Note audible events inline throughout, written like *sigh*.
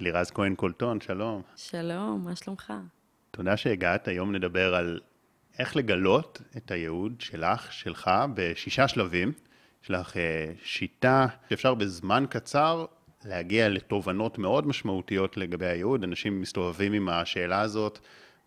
לירז כהן קולטון, שלום. שלום, מה שלומך? תודה שהגעת. היום נדבר על איך לגלות את הייעוד שלך, שלך, בשישה שלבים. יש לך אה, שיטה שאפשר בזמן קצר להגיע לתובנות מאוד משמעותיות לגבי הייעוד. אנשים מסתובבים עם השאלה הזאת,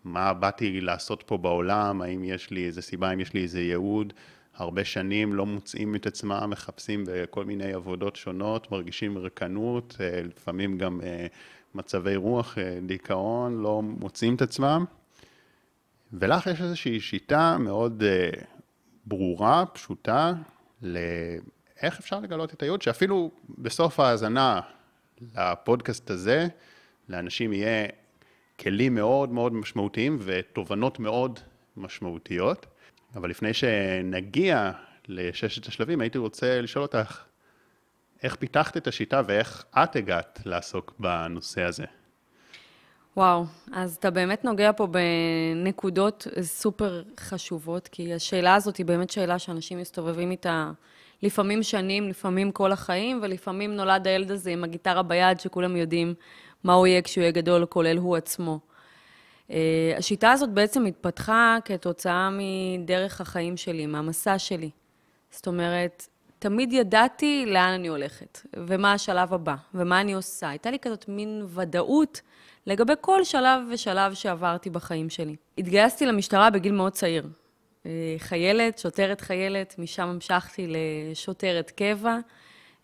מה באתי לעשות פה בעולם, האם יש לי איזה סיבה, האם יש לי איזה ייעוד. הרבה שנים לא מוצאים את עצמם, מחפשים בכל מיני עבודות שונות, מרגישים רקנות, אה, לפעמים גם אה, מצבי רוח, אה, דיכאון, לא מוצאים את עצמם. ולך יש איזושהי שיטה מאוד ברורה, פשוטה, לאיך אפשר לגלות את הייעוד, שאפילו בסוף ההאזנה לפודקאסט הזה, לאנשים יהיה כלים מאוד מאוד משמעותיים ותובנות מאוד משמעותיות. אבל לפני שנגיע לששת השלבים, הייתי רוצה לשאול אותך, איך פיתחת את השיטה ואיך את הגעת לעסוק בנושא הזה? וואו, אז אתה באמת נוגע פה בנקודות סופר חשובות, כי השאלה הזאת היא באמת שאלה שאנשים מסתובבים איתה לפעמים שנים, לפעמים כל החיים, ולפעמים נולד הילד הזה עם הגיטרה ביד, שכולם יודעים מה הוא יהיה כשהוא יהיה גדול, כולל הוא עצמו. אה, השיטה הזאת בעצם התפתחה כתוצאה מדרך החיים שלי, מהמסע שלי. זאת אומרת, תמיד ידעתי לאן אני הולכת, ומה השלב הבא, ומה אני עושה. הייתה לי כזאת מין ודאות לגבי כל שלב ושלב שעברתי בחיים שלי. התגייסתי למשטרה בגיל מאוד צעיר. אה, חיילת, שוטרת חיילת, משם המשכתי לשוטרת קבע,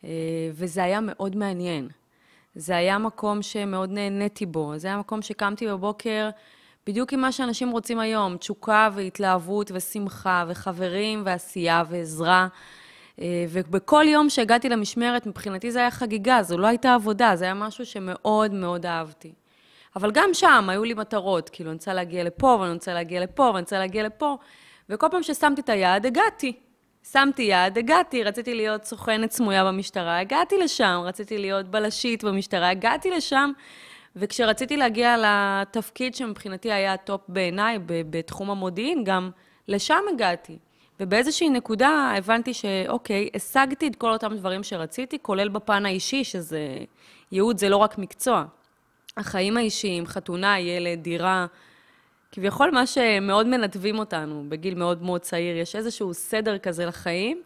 אה, וזה היה מאוד מעניין. זה היה מקום שמאוד נהניתי בו. זה היה מקום שקמתי בבוקר בדיוק עם מה שאנשים רוצים היום, תשוקה והתלהבות ושמחה וחברים ועשייה ועזרה. אה, ובכל יום שהגעתי למשמרת, מבחינתי זה היה חגיגה, זו לא הייתה עבודה, זה היה משהו שמאוד מאוד אהבתי. אבל גם שם היו לי מטרות, כאילו, אני רוצה להגיע לפה, ואני רוצה להגיע לפה, ואני רוצה להגיע לפה, וכל פעם ששמתי את היעד, הגעתי. שמתי יעד, הגעתי, רציתי להיות סוכנת סמויה במשטרה, הגעתי לשם, רציתי להיות בלשית במשטרה, הגעתי לשם, וכשרציתי להגיע לתפקיד שמבחינתי היה ה top בעיניי, בתחום המודיעין, גם לשם הגעתי. ובאיזושהי נקודה הבנתי שאוקיי, השגתי את כל אותם דברים שרציתי, כולל בפן האישי, שזה ייעוד זה לא רק מקצוע. החיים האישיים, חתונה, ילד, דירה, כביכול מה שמאוד מנתבים אותנו בגיל מאוד מאוד צעיר, יש איזשהו סדר כזה לחיים,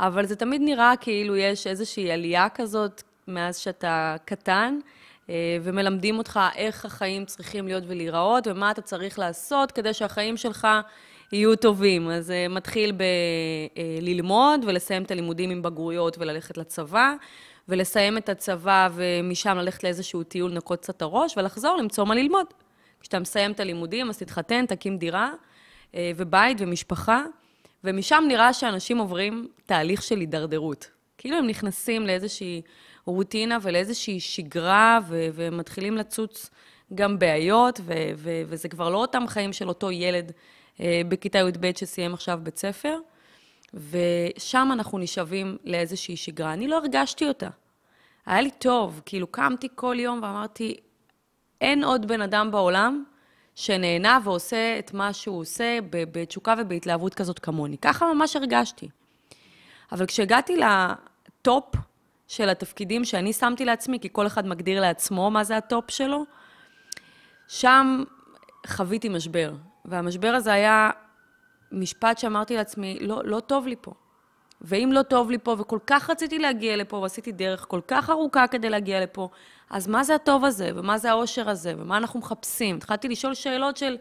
אבל זה תמיד נראה כאילו יש איזושהי עלייה כזאת מאז שאתה קטן, אה, ומלמדים אותך איך החיים צריכים להיות ולהיראות, ומה אתה צריך לעשות כדי שהחיים שלך יהיו טובים. אז זה מתחיל בללמוד אה, ולסיים את הלימודים עם בגרויות וללכת לצבא, ולסיים את הצבא ומשם ללכת לאיזשהו טיול, לנקות קצת הראש, ולחזור למצוא מה ללמוד. כשאתה מסיים את הלימודים, אז תתחתן, תקים דירה, אה, ובית ומשפחה, ומשם נראה שאנשים עוברים תהליך של הידרדרות. כאילו הם נכנסים לאיזושהי רוטינה ולאיזושהי שגרה, ו- ומתחילים לצוץ גם בעיות, ו- ו- וזה כבר לא אותם חיים של אותו ילד אה, בכיתה י"ב שסיים עכשיו בית ספר, ושם אנחנו נשאבים לאיזושהי שגרה. אני לא הרגשתי אותה. היה לי טוב, כאילו קמתי כל יום ואמרתי, אין עוד בן אדם בעולם שנהנה ועושה את מה שהוא עושה בתשוקה ובהתלהבות כזאת כמוני. ככה ממש הרגשתי. אבל כשהגעתי לטופ של התפקידים שאני שמתי לעצמי, כי כל אחד מגדיר לעצמו מה זה ה top שלו, שם חוויתי משבר. והמשבר הזה היה משפט שאמרתי לעצמי, לא, לא טוב לי פה. ואם לא טוב לי פה, וכל כך רציתי להגיע לפה, ועשיתי דרך כל כך ארוכה כדי להגיע לפה, אז מה זה הטוב הזה, ומה זה האושר הזה, ומה אנחנו מחפשים? התחלתי לשאול שאלות של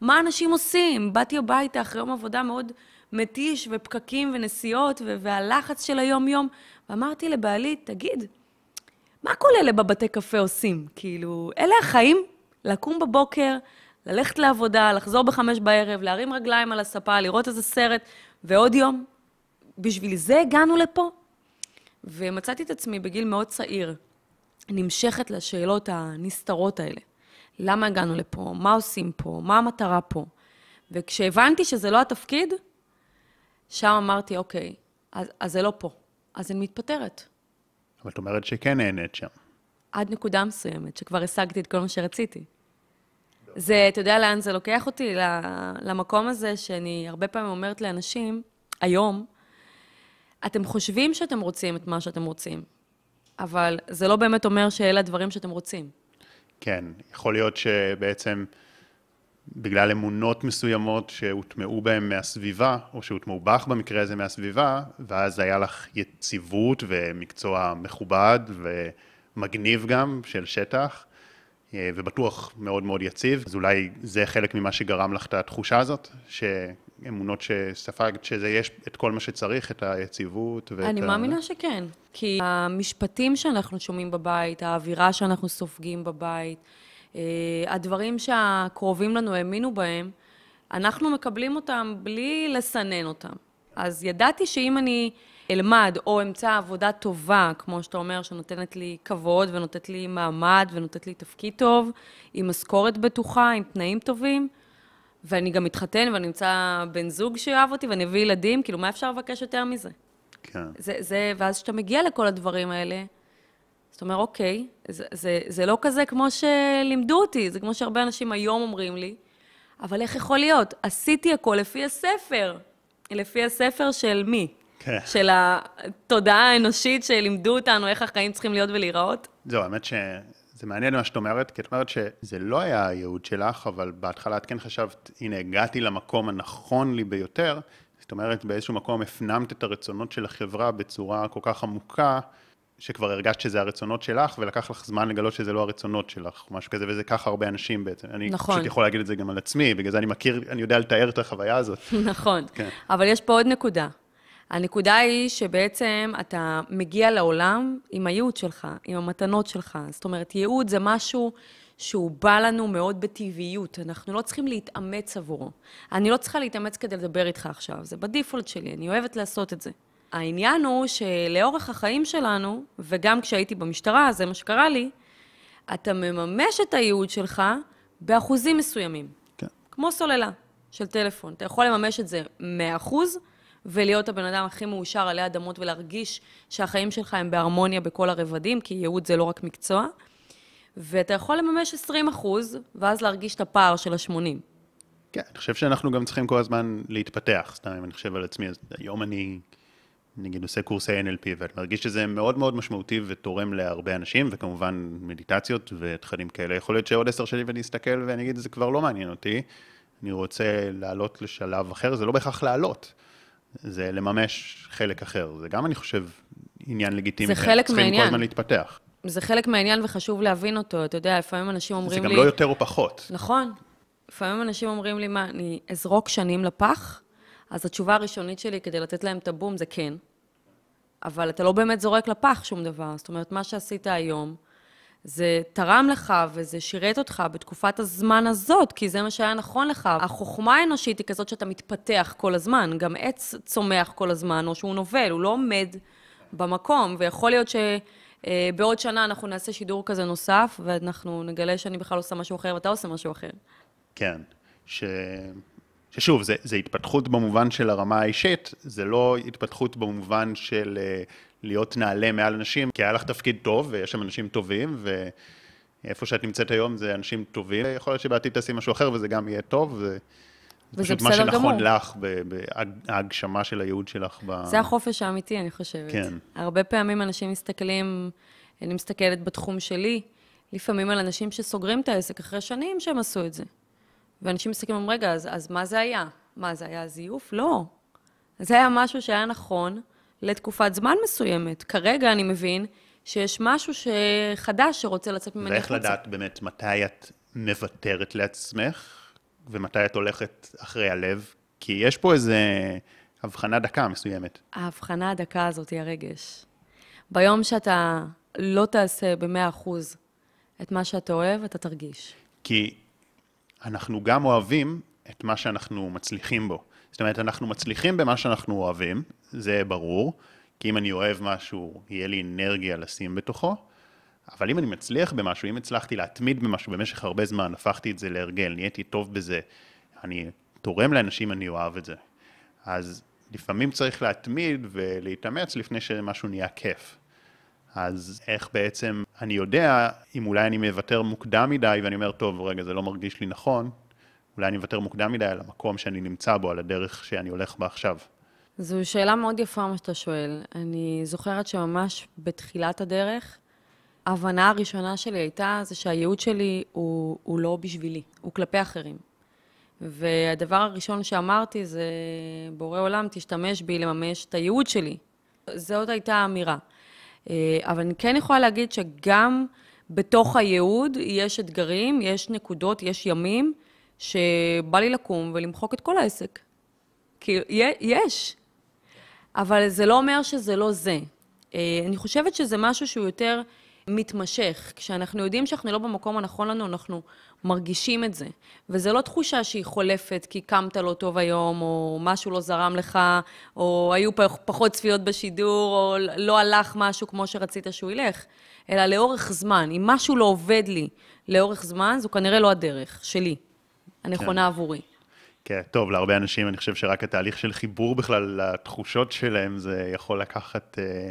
מה אנשים עושים. באתי הביתה אחרי יום עבודה מאוד מתיש, ופקקים ונסיעות, והלחץ של היום-יום, ואמרתי לבעלי, תגיד, מה כל אלה בבתי קפה עושים? כאילו, אלה החיים? לקום בבוקר, ללכת לעבודה, לחזור בחמש בערב, להרים רגליים על הספה, לראות איזה סרט, ועוד יום. בשביל זה הגענו לפה. ומצאתי את עצמי בגיל מאוד צעיר, נמשכת לשאלות הנסתרות האלה. למה הגענו לפה? מה עושים פה? מה המטרה פה? וכשהבנתי שזה לא התפקיד, שם אמרתי, אוקיי, אז, אז זה לא פה. אז אני מתפטרת. אבל את אומרת שכן נהנית שם. עד נקודה מסוימת, שכבר השגתי את כל מה שרציתי. זה, אתה יודע לאן זה לוקח אותי? למקום הזה שאני הרבה פעמים אומרת לאנשים, היום, אתם חושבים שאתם רוצים את מה שאתם רוצים, אבל זה לא באמת אומר שאלה הדברים שאתם רוצים. כן, יכול להיות שבעצם בגלל אמונות מסוימות שהוטמעו בהם מהסביבה, או שהוטמעו בך במקרה הזה מהסביבה, ואז היה לך יציבות ומקצוע מכובד ומגניב גם של שטח, אה, ובטוח מאוד מאוד יציב, אז אולי זה חלק ממה שגרם לך את התחושה הזאת, שאמונות שספגת, שזה יש את כל מה שצריך, את היציבות ואת אני ה... מאמינה שכן, כי המשפטים שאנחנו שומעים בבית, האווירה שאנחנו סופגים בבית, אה, הדברים שהקרובים לנו האמינו בהם, אנחנו מקבלים אותם בלי לסנן אותם. אז ידעתי שאם אני אלמד או אמצא עבודה טובה, כמו שאתה אומר, שנותנת לי כבוד ונותנת לי מעמד ונותנת לי תפקיד טוב, עם משכורת בטוחה, עם תנאים טובים, ואני גם אתחתן ואני אמצא בן זוג שאוהב אותי ואני אביא ילדים, כאילו, מה אפשר לבקש יותר מזה? כן. זה, זה, ואז כשאתה מגיע לכל הדברים האלה, זאת אומרת, אוקיי, זה, זה, זה לא כזה כמו שלימדו אותי, זה כמו שהרבה אנשים היום אומרים לי, אבל איך יכול להיות? עשיתי הכל לפי הספר. לפי הספר של מי? כן. של התודעה האנושית שלימדו אותנו איך החיים צריכים להיות ולהיראות? זהו, האמת שזה מעניין מה שאת אומרת, כי את אומרת שזה לא היה הייעוד שלך, אבל בהתחלה את כן חשבת, הנה, הגעתי למקום הנכון לי ביותר. זאת אומרת, באיזשהו מקום הפנמת את הרצונות של החברה בצורה כל כך עמוקה, שכבר הרגשת שזה הרצונות שלך, ולקח לך זמן לגלות שזה לא הרצונות שלך, משהו כזה, וזה ככה הרבה אנשים בעצם. אני נכון. פשוט יכול להגיד את זה גם על עצמי, בגלל זה אני מכיר, אני יודע לתאר את החוויה הזאת. *laughs* נכון. כן. אבל יש פה עוד נקודה. הנקודה היא שבעצם אתה מגיע לעולם עם הייעוד שלך, עם המתנות שלך. זאת אומרת, ייעוד זה משהו שהוא בא לנו מאוד בטבעיות. אנחנו לא צריכים להתאמץ עבורו. אני לא צריכה להתאמץ כדי לדבר איתך עכשיו, זה בדיפולט שלי, אני אוהבת לעשות את זה. העניין הוא שלאורך החיים שלנו, וגם כשהייתי במשטרה, זה מה שקרה לי, אתה מממש את הייעוד שלך באחוזים מסוימים. כן. כמו סוללה של טלפון. אתה יכול לממש את זה 100% ולהיות הבן אדם הכי מאושר עלי אדמות ולהרגיש שהחיים שלך הם בהרמוניה בכל הרבדים, כי ייעוד זה לא רק מקצוע. ואתה יכול לממש 20%, ואז להרגיש את הפער של ה-80. כן, אני חושב שאנחנו גם צריכים כל הזמן להתפתח, סתם אם אני חושב על עצמי, אז היום אני, נגיד, עושה קורסי NLP, ואני מרגיש שזה מאוד מאוד משמעותי ותורם להרבה אנשים, וכמובן מדיטציות ותכנים כאלה. יכול להיות שעוד עשר שנים אני אסתכל ואני אגיד, זה כבר לא מעניין אותי, אני רוצה לעלות לשלב אחר, זה לא בהכרח לעלות, זה לממש חלק אחר. זה גם, אני חושב, עניין לגיטימי. זה חלק צריכים כל מהעניין. הזמן להתפתח. זה חלק מהעניין וחשוב להבין אותו. אתה יודע, לפעמים אנשים זה אומרים גם לי... לא יותר או פחות. נכון. לפעמים אנשים אומרים לי, מה, אני אזרוק שנים לפח? אז התשובה הראשונית שלי כדי לתת להם את הבום זה כן. אבל אתה לא באמת זורק לפח שום דבר. זאת אומרת, מה שעשית היום, זה תרם לך וזה שירת אותך בתקופת הזמן הזאת, כי זה מה שהיה נכון לך. החוכמה האנושית היא כזאת שאתה מתפתח כל הזמן. גם עץ צומח כל הזמן, או שהוא נובל, הוא לא עומד במקום, ויכול להיות שבעוד שנה אנחנו נעשה שידור כזה נוסף, ואנחנו נגלה שאני בכלל עושה משהו אחר ואתה עושה משהו אחר. כן, ש... ששוב, זה, זה התפתחות במובן של הרמה האישית, זה לא התפתחות במובן של אה, להיות נעלה מעל אנשים, כי היה לך תפקיד טוב, ויש שם אנשים טובים, ואיפה שאת נמצאת היום זה אנשים טובים, יכול להיות שבעתיד תעשי משהו אחר וזה גם יהיה טוב, וזה וזה פשוט מה שנכון גמור. לך, בהגשמה של הייעוד שלך. ב... זה החופש האמיתי, אני חושבת. כן. הרבה פעמים אנשים מסתכלים, אני מסתכלת בתחום שלי, לפעמים על אנשים שסוגרים את העסק אחרי שנים שהם עשו את זה. ואנשים מסתכלים ואומרים, רגע, אז, אז מה זה היה? מה, זה היה זיוף? לא. זה היה משהו שהיה נכון לתקופת זמן מסוימת. כרגע אני מבין שיש משהו שחדש שרוצה לצאת ממני ואיך לדעת באמת מתי את מוותרת לעצמך, ומתי את הולכת אחרי הלב? כי יש פה איזה הבחנה דקה מסוימת. ההבחנה הדקה הזאת היא הרגש. ביום שאתה לא תעשה ב-100% את מה שאתה אוהב, אתה תרגיש. כי אנחנו גם אוהבים את מה שאנחנו מצליחים בו. זאת אומרת, אנחנו מצליחים במה שאנחנו אוהבים, זה ברור, כי אם אני אוהב משהו, יהיה לי אנרגיה לשים בתוכו, אבל אם אני מצליח במשהו, אם הצלחתי להתמיד במשהו במשך הרבה זמן, הפכתי את זה להרגל, נהייתי טוב בזה, אני תורם לאנשים, אני אוהב את זה. אז לפעמים צריך להתמיד ולהתאמץ לפני שמשהו נהיה כיף. אז איך בעצם אני יודע אם אולי אני מוותר מוקדם מדי ואני אומר, טוב, רגע, זה לא מרגיש לי נכון, אולי אני מוותר מוקדם מדי על המקום שאני נמצא בו, על הדרך שאני הולך בה עכשיו. זו שאלה מאוד יפה מה שאתה שואל. אני זוכרת שממש בתחילת הדרך, ההבנה הראשונה שלי הייתה זה שהייעוד שלי הוא, הוא לא בשבילי, הוא כלפי אחרים. והדבר הראשון שאמרתי זה, בורא עולם, תשתמש בי לממש את הייעוד שלי. זאת הייתה האמירה. אה, אבל אני כן יכולה להגיד שגם בתוך הייעוד יש אתגרים, יש נקודות, יש ימים שבא לי לקום ולמחוק את כל העסק. כי יש. אבל זה לא אומר שזה לא זה. אה, אני חושבת שזה משהו שהוא יותר מתמשך. כשאנחנו יודעים שאנחנו לא במקום הנכון לנו, אנחנו מרגישים את זה. וזו לא תחושה שהיא חולפת כי קמת לא טוב היום, או משהו לא זרם לך, או היו פחות צפיות בשידור, או לא הלך משהו כמו שרצית שהוא ילך, אלא לאורך זמן. אם משהו לא עובד לי לאורך זמן, זו כנראה לא הדרך שלי, הנכונה כן. עבורי. כן, טוב, להרבה אנשים אני חושב שרק התהליך של חיבור בכלל לתחושות שלהם, זה יכול לקחת אה,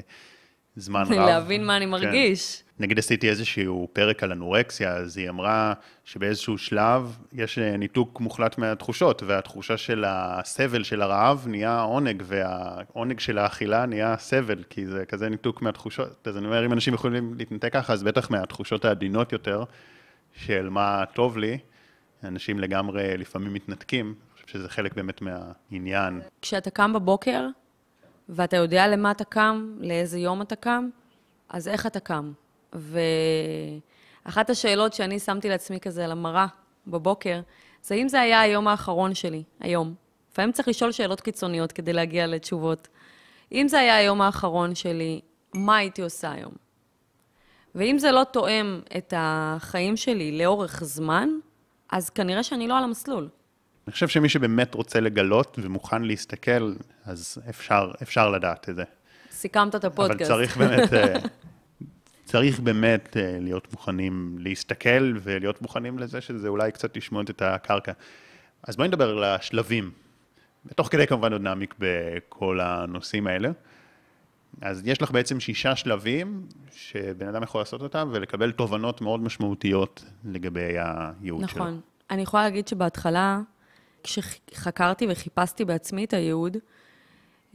זמן *laughs* רב. להבין מה אני כן. מרגיש. כן. נגיד עשיתי איזשהו פרק על אנורקסיה, אז היא אמרה שבאיזשהו שלב יש אה, ניתוק מוחלט מהתחושות, והתחושה של הסבל של הרעב נהיה עונג, והעונג של האכילה נהיה סבל, כי זה כזה ניתוק מהתחושות. אז אני אומר, אם אנשים יכולים להתנתק ככה, אז בטח מהתחושות העדינות יותר, של מה טוב לי, אנשים לגמרי לפעמים מתנתקים, אני חושב שזה חלק באמת מהעניין. כשאתה קם בבוקר, ואתה יודע למה אתה קם, לאיזה יום אתה קם, אז איך אתה קם? ואחת השאלות שאני שמתי לעצמי כזה על המראה בבוקר, זה אם זה היה היום האחרון שלי, היום. לפעמים צריך לשאול שאלות קיצוניות כדי להגיע לתשובות. אם זה היה היום האחרון שלי, מה הייתי עושה היום? ואם זה לא תואם את החיים שלי לאורך זמן, אז כנראה שאני לא על המסלול. אני חושב שמי שבאמת רוצה לגלות ומוכן להסתכל, אז אפשר, אפשר לדעת את זה. סיכמת את הפודקאסט. אבל צריך באמת, אה, *laughs* צריך באמת אה, להיות מוכנים להסתכל ולהיות מוכנים לזה שזה אולי קצת לשמוט את הקרקע. אז בואי נדבר על השלבים. ותוך כדי כמובן עוד נעמיק בכל הנושאים האלה. אז יש לך בעצם שישה שלבים שבן אדם יכול לעשות אותם ולקבל תובנות מאוד משמעותיות לגבי הייעוד נכון. שלו. נכון. אני יכולה להגיד שבהתחלה, כשחקרתי וחיפשתי בעצמי את הייעוד,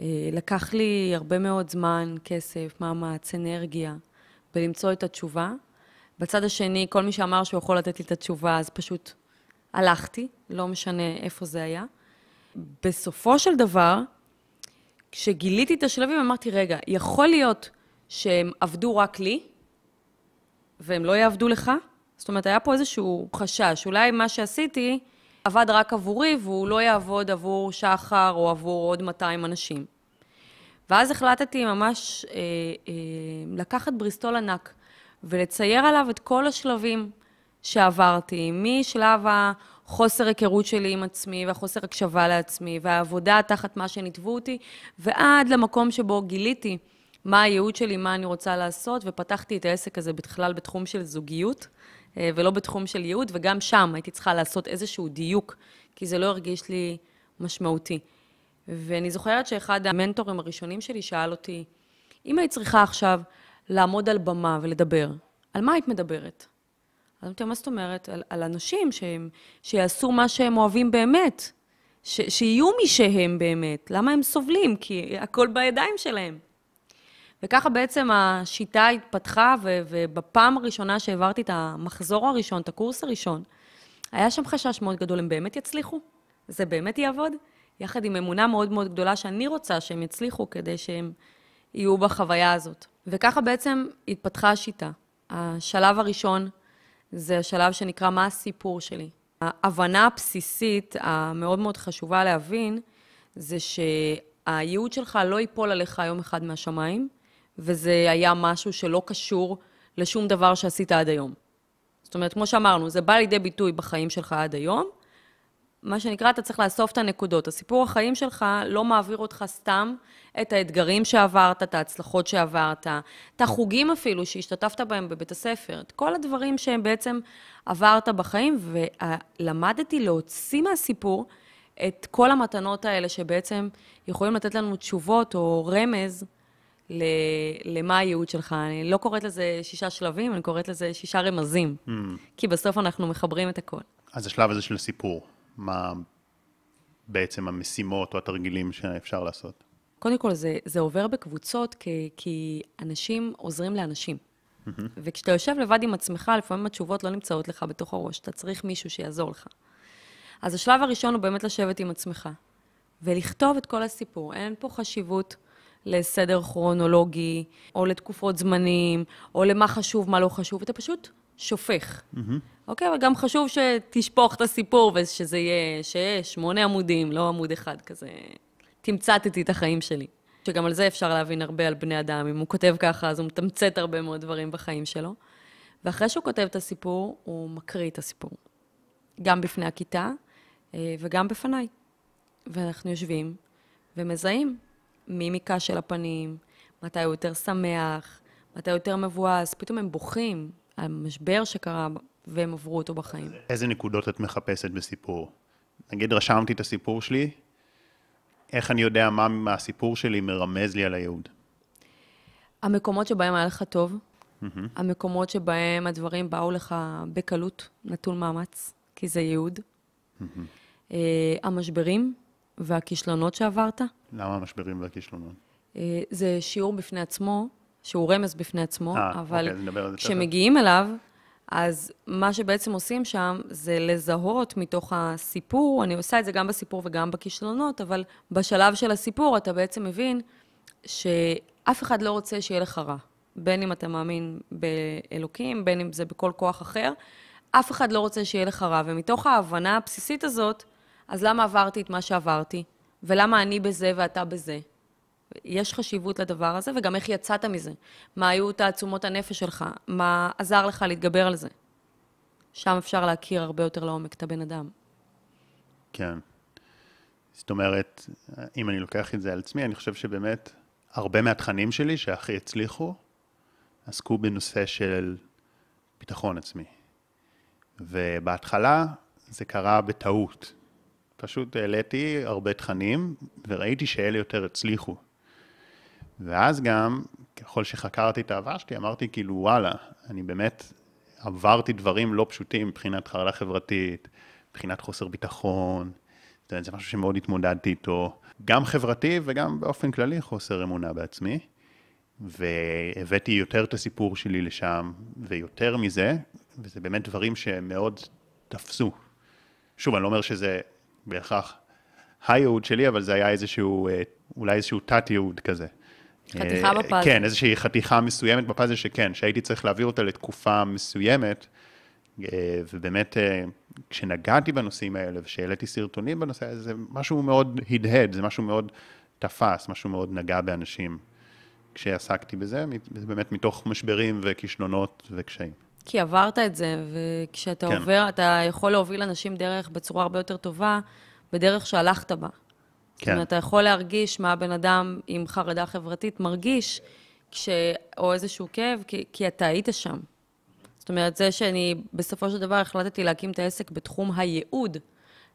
אה, לקח לי הרבה מאוד זמן, כסף, מאמץ, אנרגיה, בלמצוא את התשובה. בצד השני, כל מי שאמר שהוא יכול לתת לי את התשובה, אז פשוט הלכתי, לא משנה איפה זה היה. בסופו של דבר, כשגיליתי את השלבים, אמרתי, רגע, יכול להיות שהם עבדו רק לי, והם לא יעבדו לך? זאת אומרת, היה פה איזשהו חשש, אולי מה שעשיתי עבד רק עבורי, והוא לא יעבוד עבור שחר או עבור עוד 200 אנשים. ואז החלטתי ממש אה, אה, לקחת בריסטול ענק ולצייר עליו את כל השלבים שעברתי, משלב החוסר היכרות שלי עם עצמי והחוסר הקשבה לעצמי והעבודה תחת מה שניתבו אותי, ועד למקום שבו גיליתי מה הייעוד שלי, מה אני רוצה לעשות, ופתחתי את העסק הזה בכלל בתחום של זוגיות, אה, ולא בתחום של ייעוד, וגם שם הייתי צריכה לעשות איזשהו דיוק, כי זה לא הרגיש לי משמעותי. ואני זוכרת שאחד המנטורים הראשונים שלי שאל אותי, אם היית צריכה עכשיו לעמוד על במה ולדבר, על מה היית מדברת? אז אמרתי, מה זאת אומרת? על, על אנשים שהם, שיעשו מה שהם אוהבים באמת, ש, שיהיו מי שהם באמת. למה הם סובלים? כי הכל בידיים שלהם. וככה בעצם השיטה התפתחה, ו, ובפעם הראשונה שהעברתי את המחזור הראשון, את הקורס הראשון, היה שם חשש מאוד גדול, הם באמת יצליחו? זה באמת יעבוד? יחד עם אמונה מאוד מאוד גדולה שאני רוצה שהם יצליחו כדי שהם יהיו בחוויה הזאת. וככה בעצם התפתחה השיטה. השלב הראשון זה השלב שנקרא מה הסיפור שלי. ההבנה הבסיסית המאוד מאוד חשובה להבין, זה שהייעוד שלך לא ייפול עליך יום אחד מהשמיים, וזה היה משהו שלא קשור לשום דבר שעשית עד היום. זאת אומרת, כמו שאמרנו, זה בא לידי ביטוי בחיים שלך עד היום, מה שנקרא, אתה צריך לאסוף את הנקודות. הסיפור החיים שלך לא מעביר אותך סתם את האתגרים שעברת, את ההצלחות שעברת, את החוגים אפילו שהשתתפת בהם בבית הספר, את כל הדברים שהם בעצם עברת בחיים, ולמדתי להוציא מהסיפור את כל המתנות האלה שבעצם יכולים לתת לנו תשובות או רמז למה הייעוד שלך. אני לא קוראת לזה שישה שלבים, אני קוראת לזה שישה רמזים, mm. כי בסוף אנחנו מחברים את הכל. אז השלב הזה של הסיפור. מה בעצם המשימות או התרגילים שאפשר לעשות? קודם כל, זה, זה עובר בקבוצות כי, כי אנשים עוזרים לאנשים. וכשאתה יושב לבד עם עצמך, לפעמים התשובות לא נמצאות לך בתוך הראש, אתה צריך מישהו שיעזור לך. אז השלב הראשון הוא באמת לשבת עם עצמך, ולכתוב את כל הסיפור. אין פה חשיבות לסדר כרונולוגי, או לתקופות זמנים, או למה חשוב, מה לא חשוב, אתה פשוט שופך. אוקיי? אבל גם חשוב שתשפוך את הסיפור, ושזה יהיה שש, שמונה עמודים, לא עמוד אחד כזה. תמצתתי את החיים שלי. שגם על זה אפשר להבין הרבה על בני אדם. אם הוא כותב ככה, אז הוא מתמצת הרבה מאוד דברים בחיים שלו. ואחרי שהוא כותב את הסיפור, הוא מקריא את הסיפור. גם בפני הכיתה אה, וגם בפניי. ואנחנו יושבים ומזהים מימיקה של הפנים, מתי הוא יותר שמח, מתי הוא יותר מבואס, פתאום הם בוכים על משבר שקרה והם עברו אותו בחיים. איזה נקודות את מחפשת בסיפור? נגיד רשמתי את הסיפור שלי, איך אני יודע מה מהסיפור שלי מרמז לי על הייעוד? המקומות שבהם היה לך טוב, mm-hmm. המקומות שבהם הדברים באו לך בקלות, נטול מאמץ, כי זה ייעוד. Mm-hmm. Uh, המשברים והכישלונות שעברת. למה המשברים והכישלונות? Uh, זה שיעור בפני עצמו, שהוא רמז בפני עצמו, 아, אה, אבל אוקיי, כשמגיעים אליו, אז מה שבעצם עושים שם זה לזהות מתוך הסיפור, אני עושה את זה גם בסיפור וגם בכישלונות, אבל בשלב של הסיפור אתה בעצם מבין שאף אחד לא רוצה שיהיה לך רע. בין אם אתה מאמין באלוקים, בין אם זה בכל כוח אחר, אף אחד לא רוצה שיהיה לך רע. ומתוך ההבנה הבסיסית הזאת, אז למה עברתי את מה שעברתי? ולמה אני בזה ואתה בזה? יש חשיבות לדבר הזה, וגם איך יצאת מזה. מה היו תעצומות הנפש שלך? מה עזר לך להתגבר על זה? שם אפשר להכיר הרבה יותר לעומק את הבן אדם. כן. זאת אומרת, אם אני לוקח את זה על עצמי, אני חושב שבאמת הרבה מהתכנים שלי שהכי הצליחו, עסקו בנושא של ביטחון עצמי. ובהתחלה זה קרה בטעות. פשוט העליתי הרבה תכנים, וראיתי שאלה יותר הצליחו. ואז גם, ככל שחקרתי את העבר שלי, אמרתי כאילו, וואלה, אני באמת עברתי דברים לא פשוטים מבחינת חרדה חברתית, מבחינת חוסר ביטחון, זאת זה משהו שמאוד התמודדתי איתו, גם חברתי וגם באופן כללי חוסר אמונה בעצמי. והבאתי יותר את הסיפור שלי לשם, ויותר מזה, וזה באמת דברים שמאוד תפסו. שוב, אני לא אומר שזה בהכרח הייעוד שלי, אבל זה היה איזשהו, אה, אולי איזשהו תת-ייעוד כזה. חתיכה אה, בפאזל. כן, איזושהי חתיכה מסוימת בפאזל שכן, שהייתי צריך להעביר אותה לתקופה מסוימת, אה, ובאמת, אה, כשנגעתי בנושאים האלה ושהעליתי סרטונים בנושא הזה, זה משהו מאוד הדהד, זה משהו מאוד תפס, משהו מאוד נגע באנשים. כשעסקתי בזה, זה באמת מתוך משברים וכישלונות וקשיים. כי עברת את זה, וכשאתה כן. עובר, אתה יכול להוביל אנשים דרך בצורה הרבה יותר טובה, בדרך שהלכת בה. כן. זאת אומרת, אתה יכול להרגיש מה הבן אדם עם חרדה חברתית מרגיש, כש... או איזשהו כאב, כי, כי אתה היית שם. זאת אומרת, זה שאני בסופו של דבר החלטתי להקים את העסק בתחום הייעוד,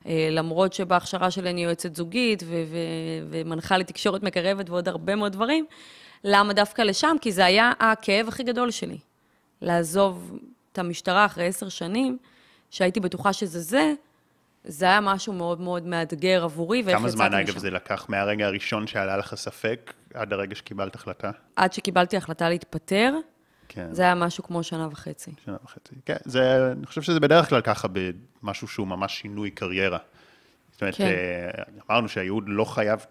אה, למרות שבהכשרה שלי אני יועצת זוגית ו- ו- ומנחה לתקשורת מקרבת ועוד הרבה מאוד דברים, למה דווקא לשם? כי זה היה הכאב הכי גדול שלי. לעזוב את המשטרה אחרי עשר שנים, שהייתי בטוחה שזה זה, זה היה משהו מאוד מאוד מאתגר עבורי, ואיך יצאתי משם. כמה זמן, אגב, זה לקח מהרגע הראשון שעלה לך ספק, עד הרגע שקיבלת החלטה? עד שקיבלתי החלטה להתפטר, כן. זה היה משהו כמו שנה וחצי. שנה וחצי, כן. זה, אני חושב שזה בדרך כלל ככה במשהו שהוא ממש שינוי קריירה. זאת אומרת, כן. אה, אמרנו שהייעוד לא חייב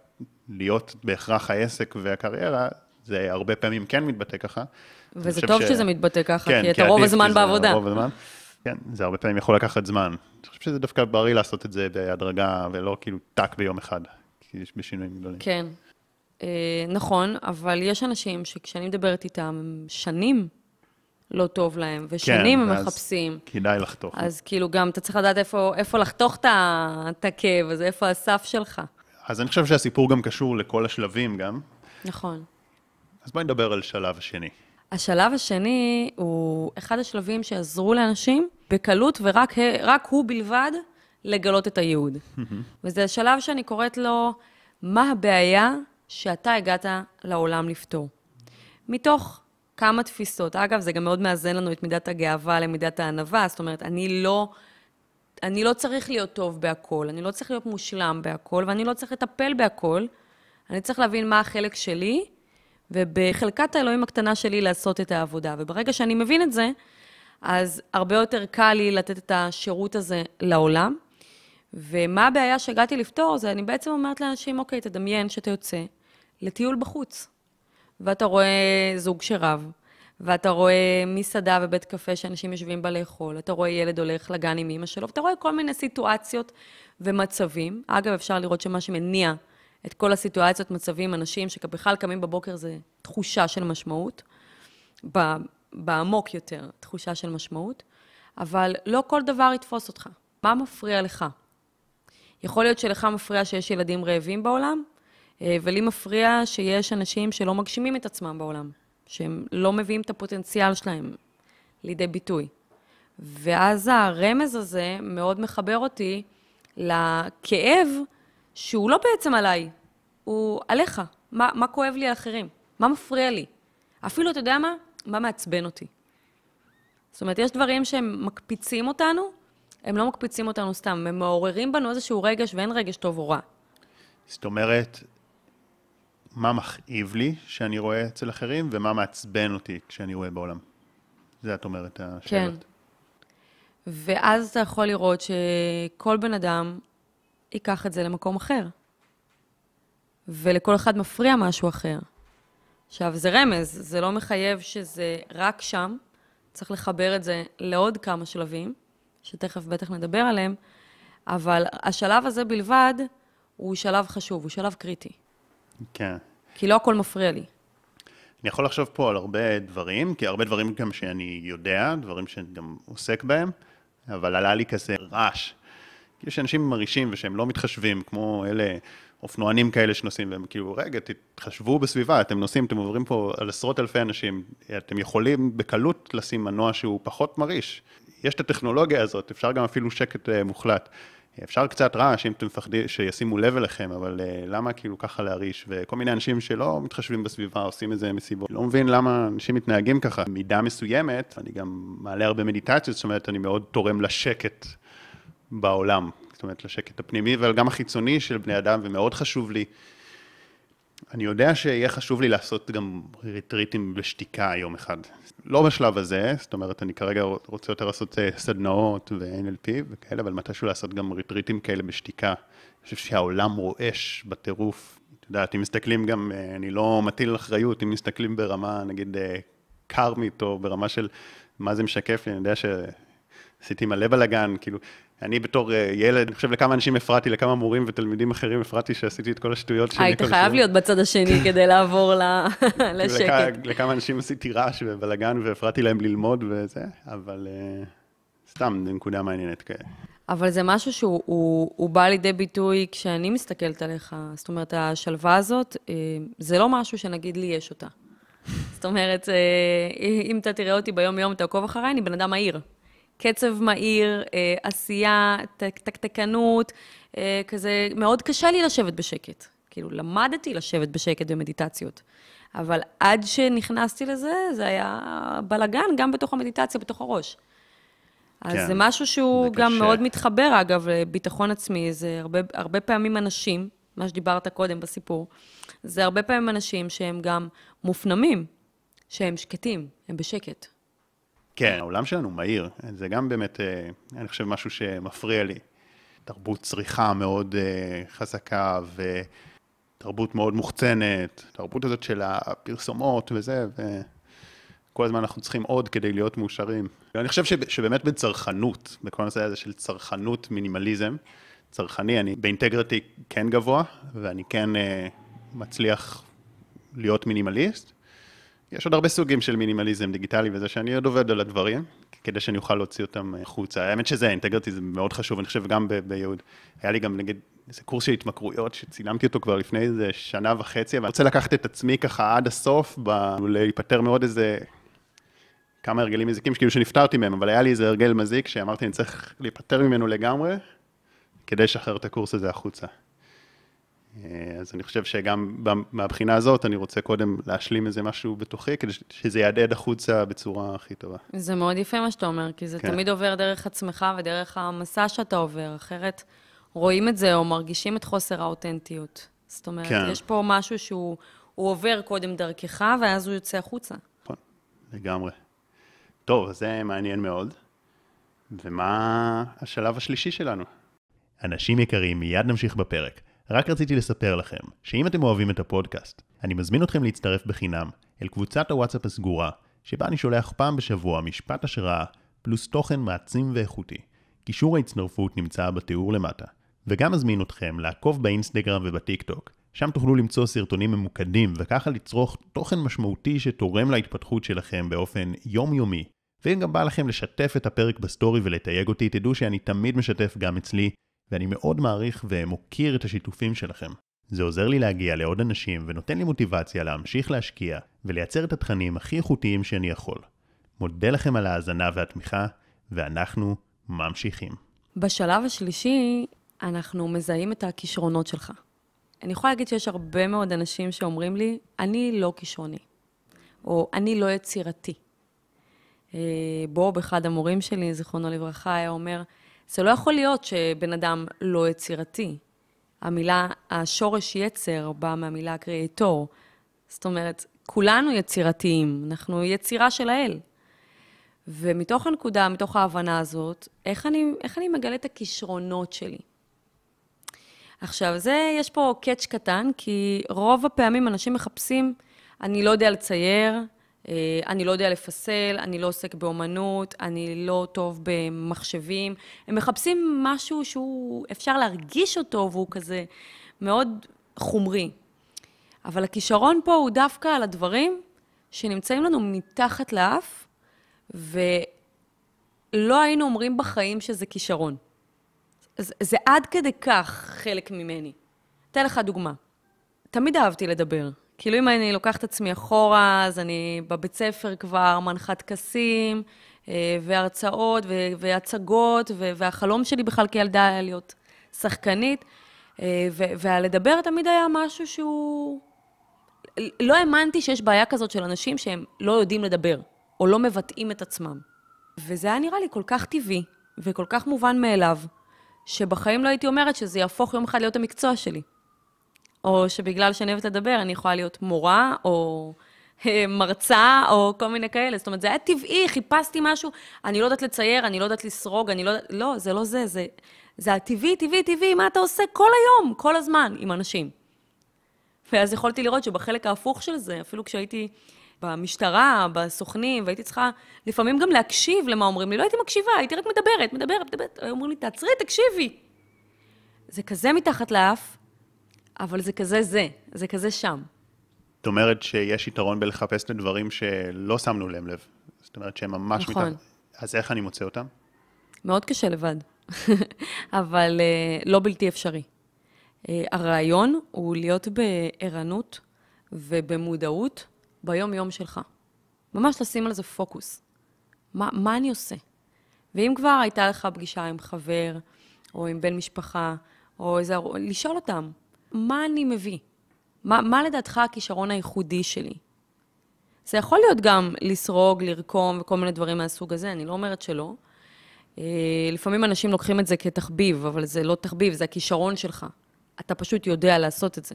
להיות בהכרח העסק והקריירה, זה הרבה פעמים כן מתבטא ככה. וזה טוב ש... שזה מתבטא ככה, כן, כי אתה רוב הזמן בעבודה. רוב הזמן. כן, זה הרבה פעמים יכול לקחת זמן. אני חושב שזה דווקא בריא לעשות את זה בהדרגה, ולא כאילו טאק ביום אחד, כי יש בשינויים גדולים. כן, אה, נכון, אבל יש אנשים שכשאני מדברת איתם, שנים לא טוב להם, ושנים כן, הם מחפשים. כדאי לחתוך. אז כאילו גם אתה צריך לדעת איפה, איפה לחתוך את הכאב הזה, איפה הסף שלך. אז אני חושב שהסיפור גם קשור לכל השלבים גם. נכון. אז בואי נדבר על שלב השני. השלב השני הוא אחד השלבים שעזרו לאנשים בקלות ורק הוא בלבד לגלות את הייעוד. *laughs* וזה השלב שאני קוראת לו, מה הבעיה שאתה הגעת לעולם לפתור? מתוך כמה תפיסות. אגב, זה גם מאוד מאזן לנו את מידת הגאווה למידת הענווה, זאת אומרת, אני לא, אני לא צריך להיות טוב בהכל, אני לא צריך להיות מושלם בהכל, ואני לא צריך לטפל בהכל. אני צריך להבין מה החלק שלי, ובחלקת האלוהים הקטנה שלי לעשות את העבודה. וברגע שאני מבין את זה, אז הרבה יותר קל לי לתת את השירות הזה לעולם. ומה הבעיה שהגעתי לפתור? זה אני בעצם אומרת לאנשים, אוקיי, תדמיין שאתה יוצא לטיול בחוץ, ואתה רואה זוג שרב, ואתה רואה מסעדה ובית קפה שאנשים יושבים בה לאכול, אתה רואה ילד הולך לגן עם אמא שלו, ואתה רואה כל מיני סיטואציות ומצבים. אגב, אפשר לראות שמה שמניע את כל הסיטואציות, מצבים, אנשים שבכלל קמים בבוקר זה תחושה של משמעות, בעמוק יותר, תחושה של משמעות, אבל לא כל דבר יתפוס אותך. מה מפריע לך? יכול להיות שלך מפריע שיש ילדים רעבים בעולם, אה, ולי מפריע שיש אנשים שלא מגשימים את עצמם בעולם, שהם לא מביאים את הפוטנציאל שלהם לידי ביטוי. ואז הרמז הזה מאוד מחבר אותי לכאב שהוא לא בעצם עליי, הוא עליך. מה, מה כואב לי על אחרים? מה מפריע לי? אפילו, אתה יודע מה? מה מעצבן אותי? זאת אומרת, יש דברים שהם מקפיצים אותנו, הם לא מקפיצים אותנו סתם, הם מעוררים בנו איזשהו רגש, ואין רגש טוב או רע. זאת אומרת, מה מכאיב לי שאני רואה אצל אחרים, ומה מעצבן אותי כשאני רואה בעולם. זה את אומרת, השאלות. כן. ואז אתה יכול לראות שכל בן אדם ייקח את זה למקום אחר. ולכל אחד מפריע משהו אחר. עכשיו, זה רמז, זה לא מחייב שזה רק שם, צריך לחבר את זה לעוד כמה שלבים, שתכף בטח נדבר עליהם, אבל השלב הזה בלבד הוא שלב חשוב, הוא שלב קריטי. כן. כי לא הכל מפריע לי. אני יכול לחשוב פה על הרבה דברים, כי הרבה דברים גם שאני יודע, דברים שאני גם עוסק בהם, אבל עלה לי כזה רעש. יש אנשים מרעישים ושהם לא מתחשבים, כמו אלה אופנוענים כאלה שנוסעים, והם כאילו, רגע, תתחשבו בסביבה, אתם נוסעים, אתם עוברים פה על עשרות אלפי אנשים, אתם יכולים בקלות לשים מנוע שהוא פחות מרעיש. יש את הטכנולוגיה הזאת, אפשר גם אפילו שקט uh, מוחלט. אפשר קצת רעש אם אתם מפחדים שישימו לב אליכם, אבל uh, למה כאילו ככה להרעיש? וכל מיני אנשים שלא מתחשבים בסביבה, עושים איזה מסיבות. לא מבין למה אנשים מתנהגים ככה. מידה מסוימת, אני גם מעלה הרבה מדיטציות, זאת אומרת, אני מאוד תורם לשקט בעולם. זאת אומרת, לשקט הפנימי, אבל גם החיצוני של בני אדם, ומאוד חשוב לי. אני יודע שיהיה חשוב לי לעשות גם ריטריטים בשתיקה יום אחד. לא בשלב הזה, זאת אומרת, אני כרגע רוצה יותר לעשות אה, סדנאות ו-NLP וכאלה, אבל מתישהו לעשות גם ריטריטים כאלה בשתיקה. אני חושב שהעולם רועש בטירוף. את יודעת, אם מסתכלים גם, אה, אני לא מטיל אחריות, אם מסתכלים ברמה, נגיד, אה, קרמית, או ברמה של מה זה משקף לי, אני יודע שעשיתי מלא בלאגן, כאילו, אני בתור אה, ילד, אני חושב לכמה אנשים הפרעתי, לכמה מורים ותלמידים אחרים הפרעתי שעשיתי את כל השטויות שלי. היית חייב להיות בצד השני *laughs* כדי לעבור לשקט. לכמה אנשים עשיתי רעש ובלאגן והפרעתי להם ללמוד וזה, אבל אה, סתם, זו נקודה מעניינת כאלה. אבל זה משהו שהוא הוא, הוא בא לידי ביטוי כשאני מסתכלת עליך. זאת אומרת, השלווה הזאת, אה, זה לא משהו שנגיד לי יש אותה. זאת אומרת, אם אתה תראה אותי ביום-יום, תעקוב אחריי, אני בן אדם מהיר. קצב מהיר, אה, עשייה, תקתקנות, אה, כזה, מאוד קשה לי לשבת בשקט. כאילו, למדתי לשבת בשקט במדיטציות. אבל עד שנכנסתי לזה, זה היה בלאגן גם בתוך המדיטציה, בתוך הראש. אז כן, זה משהו שהוא זה גם קשה. מאוד מתחבר, אגב, לביטחון עצמי. זה הרבה, הרבה פעמים אנשים, מה שדיברת קודם בסיפור, זה הרבה פעמים אנשים שהם גם מופנמים, שהם שקטים, הם בשקט. כן, העולם שלנו מהיר, זה גם באמת, אה, אני חושב, משהו שמפריע לי. תרבות צריכה מאוד אה, חזקה ותרבות מאוד מוחצנת, תרבות הזאת של הפרסומות וזה, וכל הזמן אנחנו צריכים עוד כדי להיות מאושרים. אני חושב שבאמת בצרכנות, בכל הנושא הזה של צרכנות מינימליזם, צרכני, אני באינטגריטי כן גבוה, ואני כן אה, מצליח להיות מינימליסט. יש עוד הרבה סוגים של מינימליזם דיגיטלי וזה שאני עוד עובד על הדברים, כדי שאני אוכל להוציא אותם החוצה. האמת שזה, אינטגריטי זה מאוד חשוב, אני חושב גם ביהוד. היה לי גם נגיד איזה קורס של התמכרויות, שצילמתי אותו כבר לפני איזה שנה וחצי, אבל אני רוצה לקחת את עצמי ככה עד הסוף, ב... להיפטר מעוד איזה כמה הרגלים מזיקים, שכאילו שנפטרתי מהם, אבל היה לי איזה הרגל מזיק שאמרתי, אני צריך להיפטר ממנו לגמרי, כדי לשחרר את הקורס הזה החוצה. אה, אז אני חושב שגם מהבחינה הזאת, אני רוצה קודם להשלים איזה משהו בתוכי, כדי שזה יהדהד החוצה בצורה הכי טובה. זה מאוד יפה מה שאתה אומר, כי זה כן. תמיד עובר דרך עצמך ודרך המסע שאתה עובר, אחרת רואים את זה או מרגישים את חוסר האותנטיות. זאת אומרת, כן. יש פה משהו שהוא הוא עובר קודם דרכך, ואז הוא יוצא החוצה. נכון, לגמרי. טוב, זה מעניין מאוד. ומה השלב השלישי שלנו? אנשים יקרים, מיד נמשיך בפרק. רק רציתי לספר לכם, שאם אתם אוהבים את הפודקאסט, אני מזמין אתכם להצטרף בחינם אל קבוצת הוואטסאפ הסגורה, שבה אני שולח פעם בשבוע משפט השראה, פלוס תוכן מעצים ואיכותי. קישור ההצטרפות נמצא בתיאור למטה. וגם מזמין אתכם לעקוב באינסטגרם ובטיק טוק, שם תוכלו למצוא סרטונים ממוקדים וככה לצרוך תוכן משמעותי שתורם להתפתחות שלכם באופן יומיומי. ואם גם בא לכם לשתף את הפרק בסטורי ולתייג אותי, תדעו שאני תמיד משתף גם אצלי, ואני מאוד מעריך ומוקיר את השיתופים שלכם. זה עוזר לי להגיע לעוד אנשים ונותן לי מוטיבציה להמשיך להשקיע ולייצר את התכנים הכי איכותיים שאני יכול. מודה לכם על ההאזנה והתמיכה, ואנחנו ממשיכים. בשלב השלישי, אנחנו מזהים את הכישרונות שלך. אני יכולה להגיד שיש הרבה מאוד אנשים שאומרים לי, אני לא כישרוני, או אני לא יצירתי. אה, בוב, אחד המורים שלי, זיכרונו לברכה, היה אומר, זה לא יכול להיות שבן אדם לא יצירתי. המילה, השורש יצר בא מהמילה קריאטור. זאת אומרת, כולנו יצירתיים, אנחנו יצירה של האל. ומתוך הנקודה, מתוך ההבנה הזאת, איך אני, איך אני מגלה את הכישרונות שלי? עכשיו, זה, יש פה קאץ' קטן, כי רוב הפעמים אנשים מחפשים, אני לא יודע לצייר, אני לא יודע לפסל, אני לא עוסק באומנות, אני לא טוב במחשבים. הם מחפשים משהו שהוא, אפשר להרגיש אותו, והוא כזה מאוד חומרי. אבל הכישרון פה הוא דווקא על הדברים שנמצאים לנו מתחת לאף, ולא היינו אומרים בחיים שזה כישרון. זה, זה עד כדי כך חלק ממני. אתן לך דוגמה. תמיד אהבתי לדבר. כאילו אם אני לוקחת עצמי אחורה, אז אני בבית ספר כבר מנחת טקסים, אה, והרצאות, והצגות, והחלום שלי בכלל כילדה היה להיות שחקנית. אה, והלדבר תמיד היה משהו שהוא... לא האמנתי שיש בעיה כזאת של אנשים שהם לא יודעים לדבר, או לא מבטאים את עצמם. וזה היה נראה לי כל כך טבעי, וכל כך מובן מאליו, שבחיים לא הייתי אומרת שזה יהפוך יום אחד להיות המקצוע שלי. או שבגלל שאני אוהבת לדבר, אני יכולה להיות מורה, או אה, מרצה, או כל מיני כאלה. זאת אומרת, זה היה טבעי, חיפשתי משהו, אני לא יודעת לצייר, אני לא יודעת לסרוג, אני לא יודעת... לא, זה לא זה, זה, זה הטבעי, טבעי, טבעי, מה אתה עושה כל היום, כל הזמן, עם אנשים. ואז יכולתי לראות שבחלק ההפוך של זה, אפילו כשהייתי במשטרה, בסוכנים, והייתי צריכה לפעמים גם להקשיב למה אומרים לי, לא הייתי מקשיבה, הייתי רק מדברת, מדברת, מדברת. היו אומרים לי, תעצרי, תקשיבי. זה כזה מתחת לאף, אבל זה כזה זה, זה כזה שם. זאת אומרת שיש יתרון בלחפש את הדברים שלא שמנו להם לב. זאת אומרת שהם ממש נכון. מתחת... אז איך אני מוצא אותם? מאוד קשה לבד, *laughs* אבל uh, לא בלתי אפשרי. Uh, הרעיון הוא להיות בערנות ובמודעות ביום-יום שלך. ממש לשים על זה פוקוס. מה, מה אני עושה? ואם כבר הייתה לך פגישה עם חבר, או עם בן משפחה, או איזה... לשאול אותם, מה אני מביא? מה, מה לדעתך הכישרון הייחודי שלי? זה יכול להיות גם לסרוג, לרקום וכל מיני דברים מהסוג הזה, אני לא אומרת שלא. אה, לפעמים אנשים לוקחים את זה כתחביב, אבל זה לא תחביב, זה הכישרון שלך. אתה פשוט יודע לעשות את זה.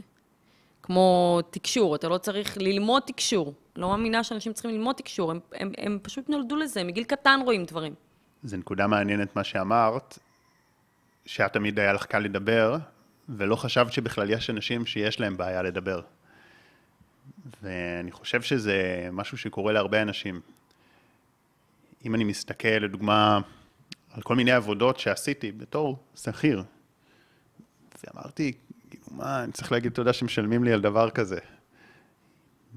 כמו תקשור, אתה לא צריך ללמוד תקשור. לא מאמינה שאנשים צריכים ללמוד תקשור, הם, הם, הם פשוט נולדו לזה, מגיל קטן רואים דברים. זו נקודה מעניינת מה שאמרת, שאת תמיד היה לך קל לדבר, ולא חשבת שבכלל יש אנשים שיש להם בעיה לדבר. ואני חושב שזה משהו שקורה להרבה אנשים. אם אני מסתכל, לדוגמה, על כל מיני עבודות שעשיתי בתור שכיר, ואמרתי, כאילו, מה, אני צריך להגיד תודה שמשלמים לי על דבר כזה.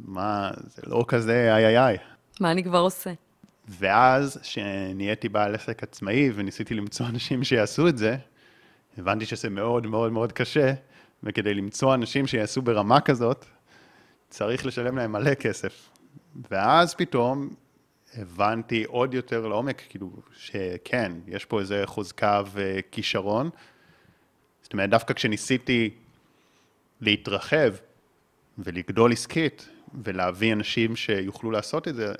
מה, זה לא כזה איי איי איי. מה אני כבר עושה? ואז, כשנהייתי בעל עסק עצמאי וניסיתי למצוא אנשים שיעשו את זה, הבנתי שזה מאוד מאוד מאוד קשה, וכדי למצוא אנשים שיעשו ברמה כזאת, צריך לשלם להם מלא כסף. ואז פתאום הבנתי עוד יותר לעומק, כאילו, שכן, יש פה איזה חוזקה וכישרון. זאת אומרת, דווקא כשניסיתי להתרחב ולגדול עסקית ולהביא אנשים שיוכלו לעשות את זה,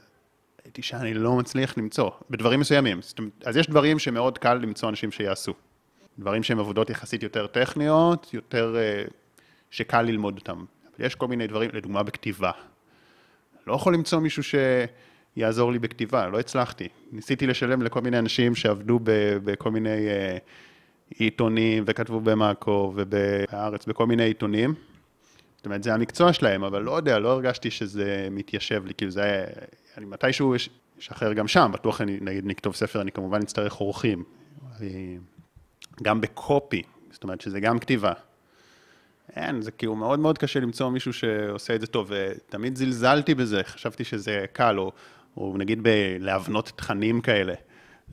הייתי שאני לא מצליח למצוא, בדברים מסוימים. אז יש דברים שמאוד קל למצוא אנשים שיעשו. דברים שהם עבודות יחסית יותר טכניות, יותר uh, שקל ללמוד אותם. יש כל מיני דברים, לדוגמה בכתיבה. לא יכול למצוא מישהו שיעזור לי בכתיבה, לא הצלחתי. ניסיתי לשלם לכל מיני אנשים שעבדו בכל מיני uh, עיתונים וכתבו במאקו ובהארץ, בכל מיני עיתונים. זאת אומרת, זה המקצוע שלהם, אבל לא יודע, לא הרגשתי שזה מתיישב לי, כאילו זה היה, אני מתישהו אשחרר גם שם, בטוח אני, נגיד, נכתוב ספר, אני כמובן אצטרך עורכים. גם בקופי, זאת אומרת שזה גם כתיבה. אין, זה כאילו מאוד מאוד קשה למצוא מישהו שעושה את זה טוב, ותמיד זלזלתי בזה, חשבתי שזה קל, או, או נגיד להבנות תכנים כאלה,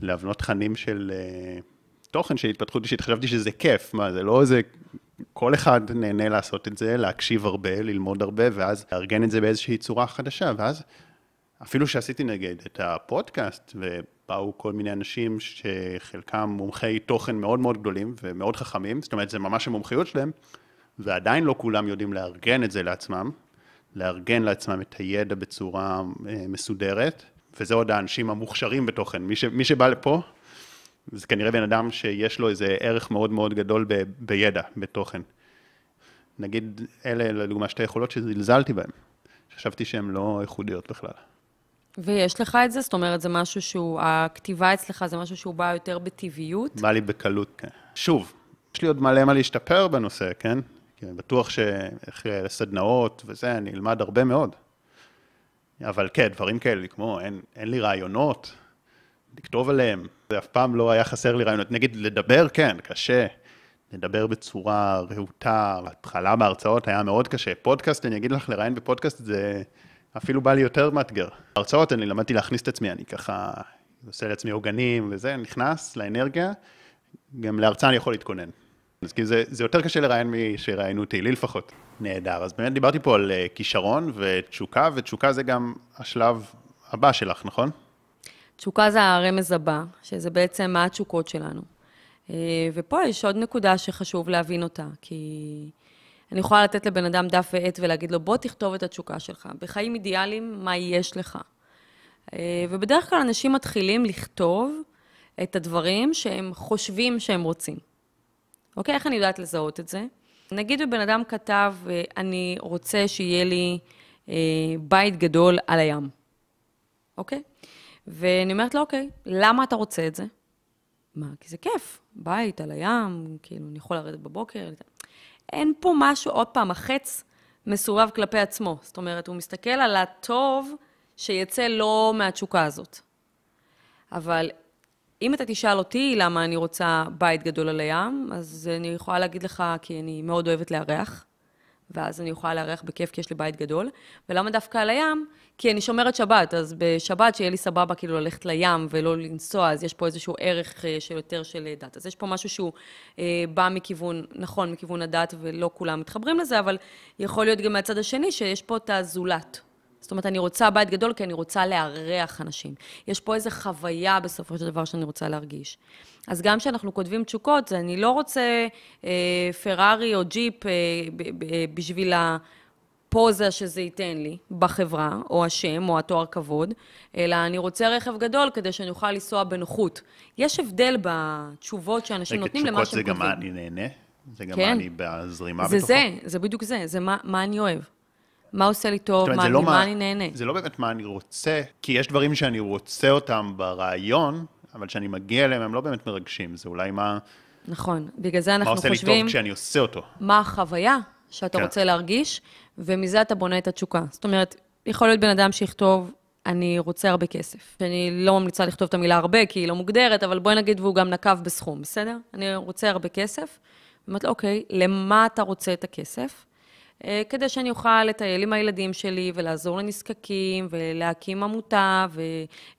להבנות תכנים של uh, תוכן של התפתחות אישית, חשבתי שזה כיף, מה, זה לא איזה... כל אחד נהנה לעשות את זה, להקשיב הרבה, ללמוד הרבה, ואז לארגן את זה באיזושהי צורה חדשה, ואז אפילו שעשיתי נגד את הפודקאסט, ובאו כל מיני אנשים שחלקם מומחי תוכן מאוד מאוד גדולים ומאוד חכמים, זאת אומרת, זה ממש המומחיות שלהם, ועדיין לא כולם יודעים לארגן את זה לעצמם, לארגן לעצמם את הידע בצורה אה, מסודרת, וזה עוד האנשים המוכשרים בתוכן. מי, ש, מי שבא לפה, זה כנראה בן אדם שיש לו איזה ערך מאוד מאוד גדול ב, בידע, בתוכן. נגיד, אלה לדוגמה שתי יכולות שזלזלתי בהן, חשבתי שהן לא ייחודיות בכלל. ויש לך את זה? זאת אומרת, זה משהו שהוא, הכתיבה אצלך זה משהו שהוא בא יותר בטבעיות? בא לי בקלות, כן. שוב, יש לי עוד מלא מה להשתפר בנושא, כן? כי אני בטוח שאיך לסדנאות וזה, אני אלמד הרבה מאוד. אבל כן, דברים כאלה, כמו אין, אין לי רעיונות, לכתוב עליהם, זה אף פעם לא היה חסר לי רעיונות. נגיד, לדבר, כן, קשה. לדבר בצורה רהוטה, בהתחלה בהרצאות היה מאוד קשה. פודקאסט, אני אגיד לך, לראיין בפודקאסט זה אפילו בא לי יותר מאתגר. בהרצאות אני למדתי להכניס את עצמי, אני ככה עושה לעצמי עוגנים וזה, נכנס לאנרגיה, גם להרצאה אני יכול להתכונן. אז כאילו זה, זה יותר קשה לראיין משראיינו אותי, לי לפחות. נהדר. אז באמת דיברתי פה על אה, כישרון ותשוקה, ותשוקה זה גם השלב הבא שלך, נכון? תשוקה זה הרמז הבא, שזה בעצם מה התשוקות שלנו. אה, ופה יש עוד נקודה שחשוב להבין אותה, כי אני יכולה לתת לבן אדם דף ועט ולהגיד לו, בוא תכתוב את התשוקה שלך. בחיים אידיאליים, מה יש לך? אה, ובדרך כלל אנשים מתחילים לכתוב את הדברים שהם חושבים שהם רוצים. אוקיי? איך אני יודעת לזהות את זה? נגיד ובן אדם כתב, אה, אני רוצה שיהיה לי אה, בית גדול על הים, אוקיי? ואני אומרת לו, אוקיי, למה אתה רוצה את זה? מה, כי זה כיף, בית על הים, כאילו, אני יכול לרדת בבוקר. אין פה משהו, עוד פעם, החץ מסובב כלפי עצמו. זאת אומרת, הוא מסתכל על הטוב שיצא לו מהתשוקה הזאת. אבל אם אתה תשאל אותי למה אני רוצה בית גדול על הים, אז אני יכולה להגיד לך כי אני מאוד אוהבת לארח, ואז אני יכולה לארח בכיף כי יש לי בית גדול. ולמה דווקא על הים? כי אני שומרת שבת, אז בשבת שיהיה לי סבבה כאילו ללכת לים ולא לנסוע, אז יש פה איזשהו ערך אה, של יותר של דת. אז יש פה משהו שהוא אה, בא מכיוון, נכון, מכיוון הדת, ולא כולם מתחברים לזה, אבל יכול להיות גם מהצד השני שיש פה את הזולת. זאת אומרת, אני רוצה בית גדול כי אני רוצה לארח אנשים. יש פה איזו חוויה בסופו של דבר שאני רוצה להרגיש. אז גם כשאנחנו כותבים תשוקות, אני לא רוצה אה, פרארי או ג'יפ אה, ב- ב- בשביל הפוזה שזה ייתן לי בחברה, או השם, או התואר כבוד, אלא אני רוצה רכב גדול כדי שאני אוכל לנסוע בנוחות. יש הבדל בתשובות שאנשים נותנים למה שהם כותבים. רגע, תשוקות זה גם מה אני נהנה? זה גם כן. מה אני בזרימה בתוכו? זה זה, זה בדיוק זה, זה מה, מה אני אוהב. מה עושה לי טוב, מה, לא מה, מה אני נהנה. זה לא באמת מה אני רוצה, כי יש דברים שאני רוצה אותם ברעיון, אבל כשאני מגיע אליהם הם לא באמת מרגשים, זה אולי מה... נכון, בגלל זה אנחנו חושבים... מה עושה לי טוב כשאני עושה אותו. מה החוויה שאתה כן. רוצה להרגיש, ומזה אתה בונה את התשוקה. זאת אומרת, יכול להיות בן אדם שיכתוב, אני רוצה הרבה כסף. אני לא ממליצה לכתוב את המילה הרבה, כי היא לא מוגדרת, אבל בואי נגיד והוא גם נקב בסכום, בסדר? אני רוצה הרבה כסף. אומרת לו, אוקיי, למה אתה רוצה את הכסף? אה, כדי שאני אוכל לטייל עם הילדים שלי ולעזור לנזקקים ולהקים עמותה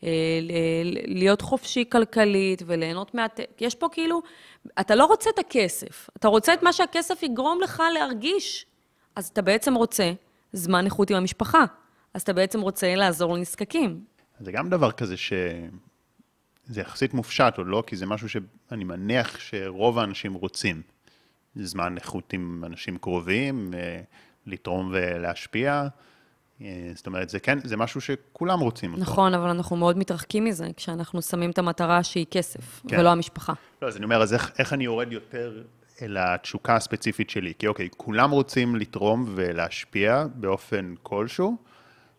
ולהיות אה, חופשי כלכלית וליהנות מה... יש פה כאילו, אתה לא רוצה את הכסף, אתה רוצה את מה שהכסף יגרום לך להרגיש. אז אתה בעצם רוצה זמן איכות עם המשפחה. אז אתה בעצם רוצה לעזור לנזקקים. זה גם דבר כזה ש... זה יחסית מופשט, או לא? כי זה משהו שאני מניח שרוב האנשים רוצים. זמן איכות עם אנשים קרובים, אה, לתרום ולהשפיע. אה, זאת אומרת, זה כן, זה משהו שכולם רוצים אותו. נכון, אבל אנחנו מאוד מתרחקים מזה, כשאנחנו שמים את המטרה שהיא כסף, כן. ולא המשפחה. לא, אז אני אומר, אז איך, איך אני יורד יותר אל התשוקה הספציפית שלי. כי אוקיי, כולם רוצים לתרום ולהשפיע באופן כלשהו,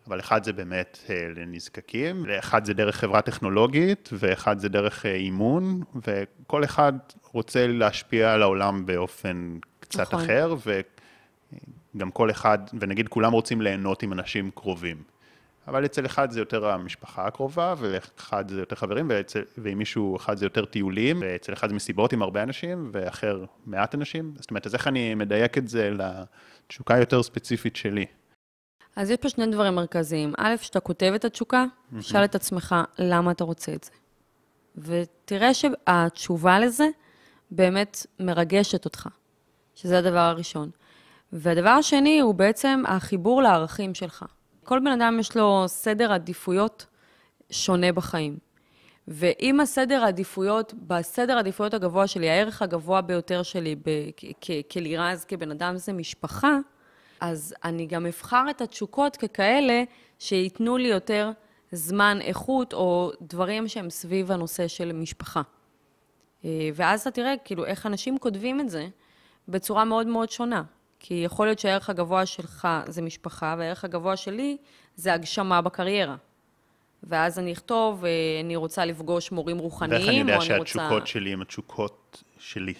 אבל אחד זה באמת אה, לנזקקים, אחד זה דרך חברה טכנולוגית, ואחד זה דרך אה, אימון, וכל אחד רוצה להשפיע על העולם באופן קצת נכון. אחר, וגם כל אחד, ונגיד כולם רוצים ליהנות עם אנשים קרובים. אבל אצל אחד זה יותר המשפחה הקרובה, ואחד זה יותר חברים, ואצל, ועם מישהו אחד זה יותר טיולים, ואצל אחד זה מסיבות עם הרבה אנשים, ואחר מעט אנשים. זאת אומרת, אז איך אני מדייק את זה לתשוקה יותר ספציפית שלי? אז יש פה שני דברים מרכזיים. א', כשאתה כותב את התשוקה, mm-hmm. שאל את עצמך למה אתה רוצה את זה. ותראה שהתשובה לזה באמת מרגשת אותך, שזה הדבר הראשון. והדבר השני הוא בעצם החיבור לערכים שלך. כל בן אדם יש לו סדר עדיפויות שונה בחיים. ואם הסדר העדיפויות, בסדר העדיפויות הגבוה שלי, הערך הגבוה ביותר שלי כלירז, כבן אדם, זה משפחה, אז אני גם אבחר את התשוקות ככאלה שייתנו לי יותר זמן איכות, או דברים שהם סביב הנושא של משפחה. אה, ואז אתה תראה, כאילו, איך אנשים כותבים את זה בצורה מאוד מאוד שונה. כי יכול להיות שהערך הגבוה שלך זה משפחה, והערך הגבוה שלי זה הגשמה בקריירה. ואז אני אכתוב, אה, אני רוצה לפגוש מורים רוחניים, או אני רוצה... ואיך אני יודע שהתשוקות שלי הן התשוקות שלי?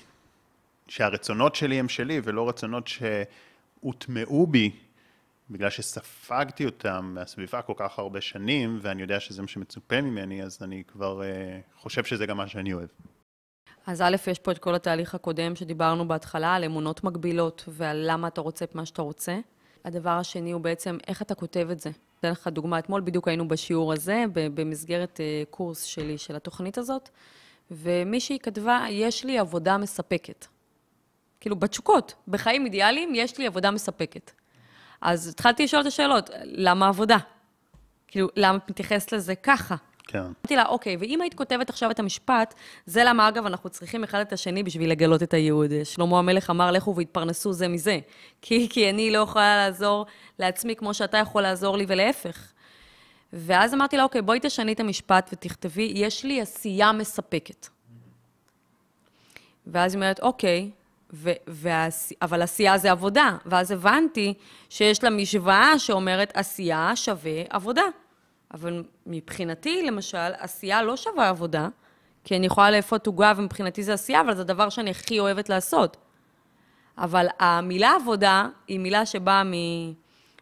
שהרצונות שלי הם שלי, ולא רצונות שהוטמעו בי, בגלל שספגתי אותם מהסביבה כל כך הרבה שנים, ואני יודע שזה מה שמצופה ממני, אז אני כבר uh, חושב שזה גם מה שאני אוהב. אז א', יש פה את כל התהליך הקודם שדיברנו בהתחלה, על אמונות מגבילות ועל למה אתה רוצה את מה שאתה רוצה. הדבר השני הוא בעצם איך אתה כותב את זה. אתן לך דוגמה, אתמול בדיוק היינו בשיעור הזה, במסגרת אה, קורס שלי, של התוכנית הזאת, ומישהי כתבה, יש לי עבודה מספקת. כאילו, בתשוקות, בחיים אידיאליים, יש לי עבודה מספקת. אז התחלתי לשאול את השאלות, למה עבודה? כאילו, למה את מתייחסת לזה ככה? כן. אמרתי לה, אוקיי, ואם היית כותבת עכשיו את המשפט, זה למה, אגב, אנחנו צריכים אחד את השני בשביל לגלות את הייעוד. שלמה המלך אמר, לכו והתפרנסו זה מזה. *laughs* כי, כי אני לא יכולה לעזור לעצמי כמו שאתה יכול לעזור לי, ולהפך. ואז אמרתי לה, אוקיי, בואי תשני את המשפט ותכתבי, יש לי עשייה מספקת. ואז היא אומרת, אוקיי, ו- והעש... אבל עשייה זה עבודה. ואז הבנתי שיש לה משוואה שאומרת עשייה שווה עבודה. אבל מבחינתי, למשל, עשייה לא שווה עבודה, כי אני יכולה לאפות עוגה ומבחינתי זה עשייה, אבל זה הדבר שאני הכי אוהבת לעשות. אבל המילה עבודה היא מילה שבאה מ...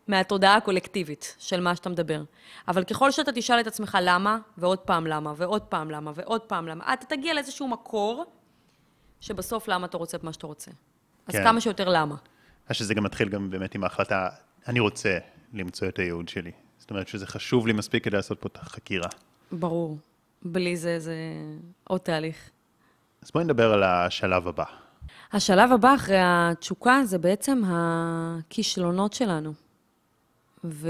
מהתודעה הקולקטיבית של מה שאתה מדבר. אבל ככל שאתה תשאל את עצמך למה, ועוד פעם למה, ועוד פעם למה, ועוד פעם למה, אתה תגיע לאיזשהו מקור שבסוף למה אתה רוצה את מה שאתה רוצה. אז כן. כמה שיותר למה. אז שזה גם מתחיל גם באמת עם ההחלטה, אני רוצה למצוא את הייעוד שלי. זאת אומרת שזה חשוב לי מספיק כדי לעשות פה את החקירה. ברור. בלי זה, זה עוד תהליך. אז בואי נדבר על השלב הבא. השלב הבא אחרי התשוקה זה בעצם הכישלונות שלנו. וזה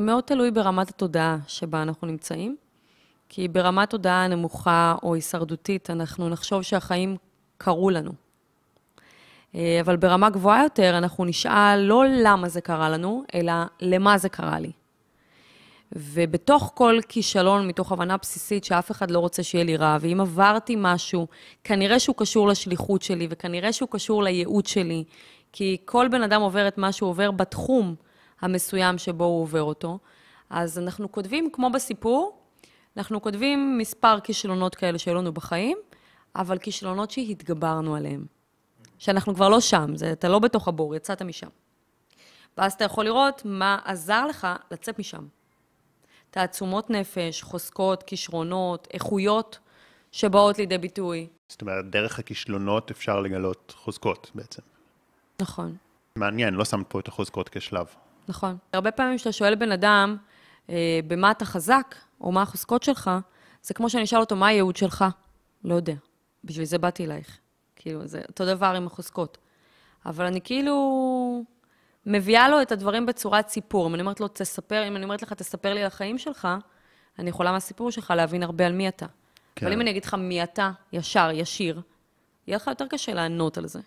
מאוד תלוי ברמת התודעה שבה אנחנו נמצאים. כי ברמת תודעה נמוכה או הישרדותית, אנחנו נחשוב שהחיים קרו לנו. אה, אבל ברמה גבוהה יותר, אנחנו נשאל לא למה זה קרה לנו, אלא למה זה קרה לי. ובתוך כל כישלון, מתוך הבנה בסיסית שאף אחד לא רוצה שיהיה לי רע, ואם עברתי משהו, כנראה שהוא קשור לשליחות שלי, וכנראה שהוא קשור לייעוד שלי, כי כל בן אדם עובר את מה שהוא עובר בתחום המסוים שבו הוא עובר אותו. אז אנחנו כותבים, כמו בסיפור, אנחנו כותבים מספר כישלונות כאלה שהיו לנו בחיים, אבל כישלונות שהתגברנו עליהם. שאנחנו כבר לא שם, זה, אתה לא בתוך הבור, יצאת משם. ואז אתה יכול לראות מה עזר לך לצאת משם. תעצומות נפש, חוזקות, כישרונות, איכויות שבאות לידי ביטוי. זאת אומרת, דרך הכישלונות אפשר לגלות חוזקות בעצם. נכון. מעניין, לא שמת פה את החוזקות כשלב. נכון. הרבה פעמים כשאתה שואל בן אדם, אה, במה אתה חזק, או מה החוזקות שלך, זה כמו שאני אשאל אותו, מה הייעוד שלך? לא יודע. בשביל זה באתי אלייך. כאילו, זה אותו דבר עם החוזקות. אבל אני כאילו מביאה לו את הדברים בצורת סיפור. אם אני אומרת לו, תספר, אם אני אומרת לך, תספר לי על החיים שלך, אני יכולה מהסיפור שלך להבין הרבה על מי אתה. כן. אבל אם אני אגיד לך מי אתה, ישר, ישיר, יהיה לך יותר קשה לענות על זה.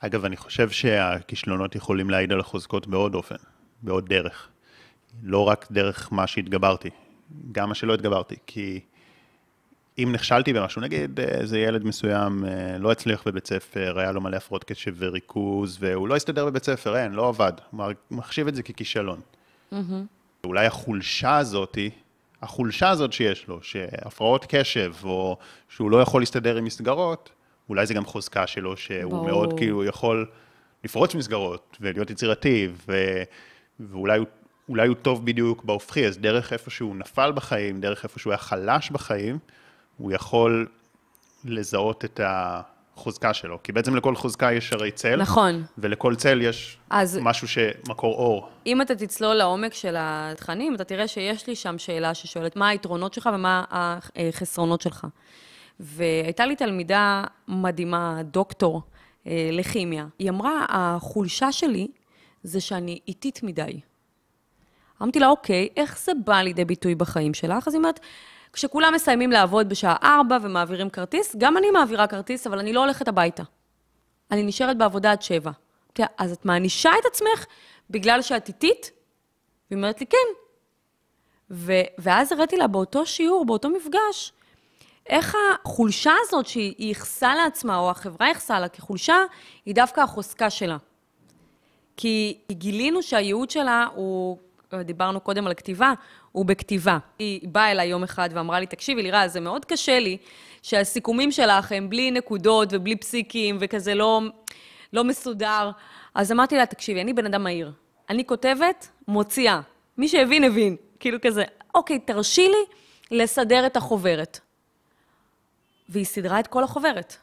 אגב, אני חושב שהכישלונות יכולים להעיד על החוזקות בעוד אופן, בעוד דרך. לא רק דרך מה שהתגברתי, גם מה שלא התגברתי, כי אם נכשלתי במשהו, נגיד איזה ילד מסוים אה, לא הצליח בבית ספר, היה לו מלא הפרעות קשב וריכוז, והוא לא הסתדר בבית ספר, אין, לא עבד. מחשיב את זה ככישלון. Mm-hmm. אולי החולשה הזאתי, החולשה הזאת שיש לו, שהפרעות קשב, או שהוא לא יכול להסתדר עם מסגרות, אולי זה גם חוזקה שלו, שהוא ברור. מאוד כאילו יכול לפרוץ מסגרות, ולהיות יצירתי, ו... ואולי הוא, הוא טוב בדיוק בהופכי, אז דרך איפה שהוא נפל בחיים, דרך איפה שהוא היה חלש בחיים, הוא יכול לזהות את החוזקה שלו. כי בעצם לכל חוזקה יש הרי צל. נכון. ולכל צל יש אז משהו שמקור אור. אם אתה תצלול לעומק של התכנים, אתה תראה שיש לי שם שאלה ששואלת מה היתרונות שלך ומה החסרונות שלך. והייתה לי תלמידה מדהימה, דוקטור אה, לכימיה. היא אמרה, החולשה שלי זה שאני איטית מדי. אמרתי לה, אוקיי, איך זה בא לידי ביטוי בחיים שלך? אז היא אומרת, כשכולם מסיימים לעבוד בשעה 4 ומעבירים כרטיס, גם אני מעבירה כרטיס, אבל אני לא הולכת הביתה. אני נשארת בעבודה עד 7. אז את מענישה את עצמך בגלל שאת איטית? והיא אומרת לי, כן. ו- ואז הראיתי לה באותו שיעור, באותו מפגש, איך החולשה הזאת שהיא ייחסה לעצמה, או החברה ייחסה לה כחולשה, היא דווקא החוזקה שלה. כי גילינו שהייעוד שלה הוא דיברנו קודם על כתיבה, הוא בכתיבה. היא באה אליי יום אחד ואמרה לי, תקשיבי, לירה, זה מאוד קשה לי שהסיכומים שלך הם בלי נקודות ובלי פסיקים וכזה לא, לא מסודר. אז אמרתי לה, תקשיבי, אני בן אדם מהיר. אני כותבת, מוציאה. מי שהבין, הבין. כאילו כזה, אוקיי, תרשי לי לסדר את החוברת. והיא סידרה את כל החוברת.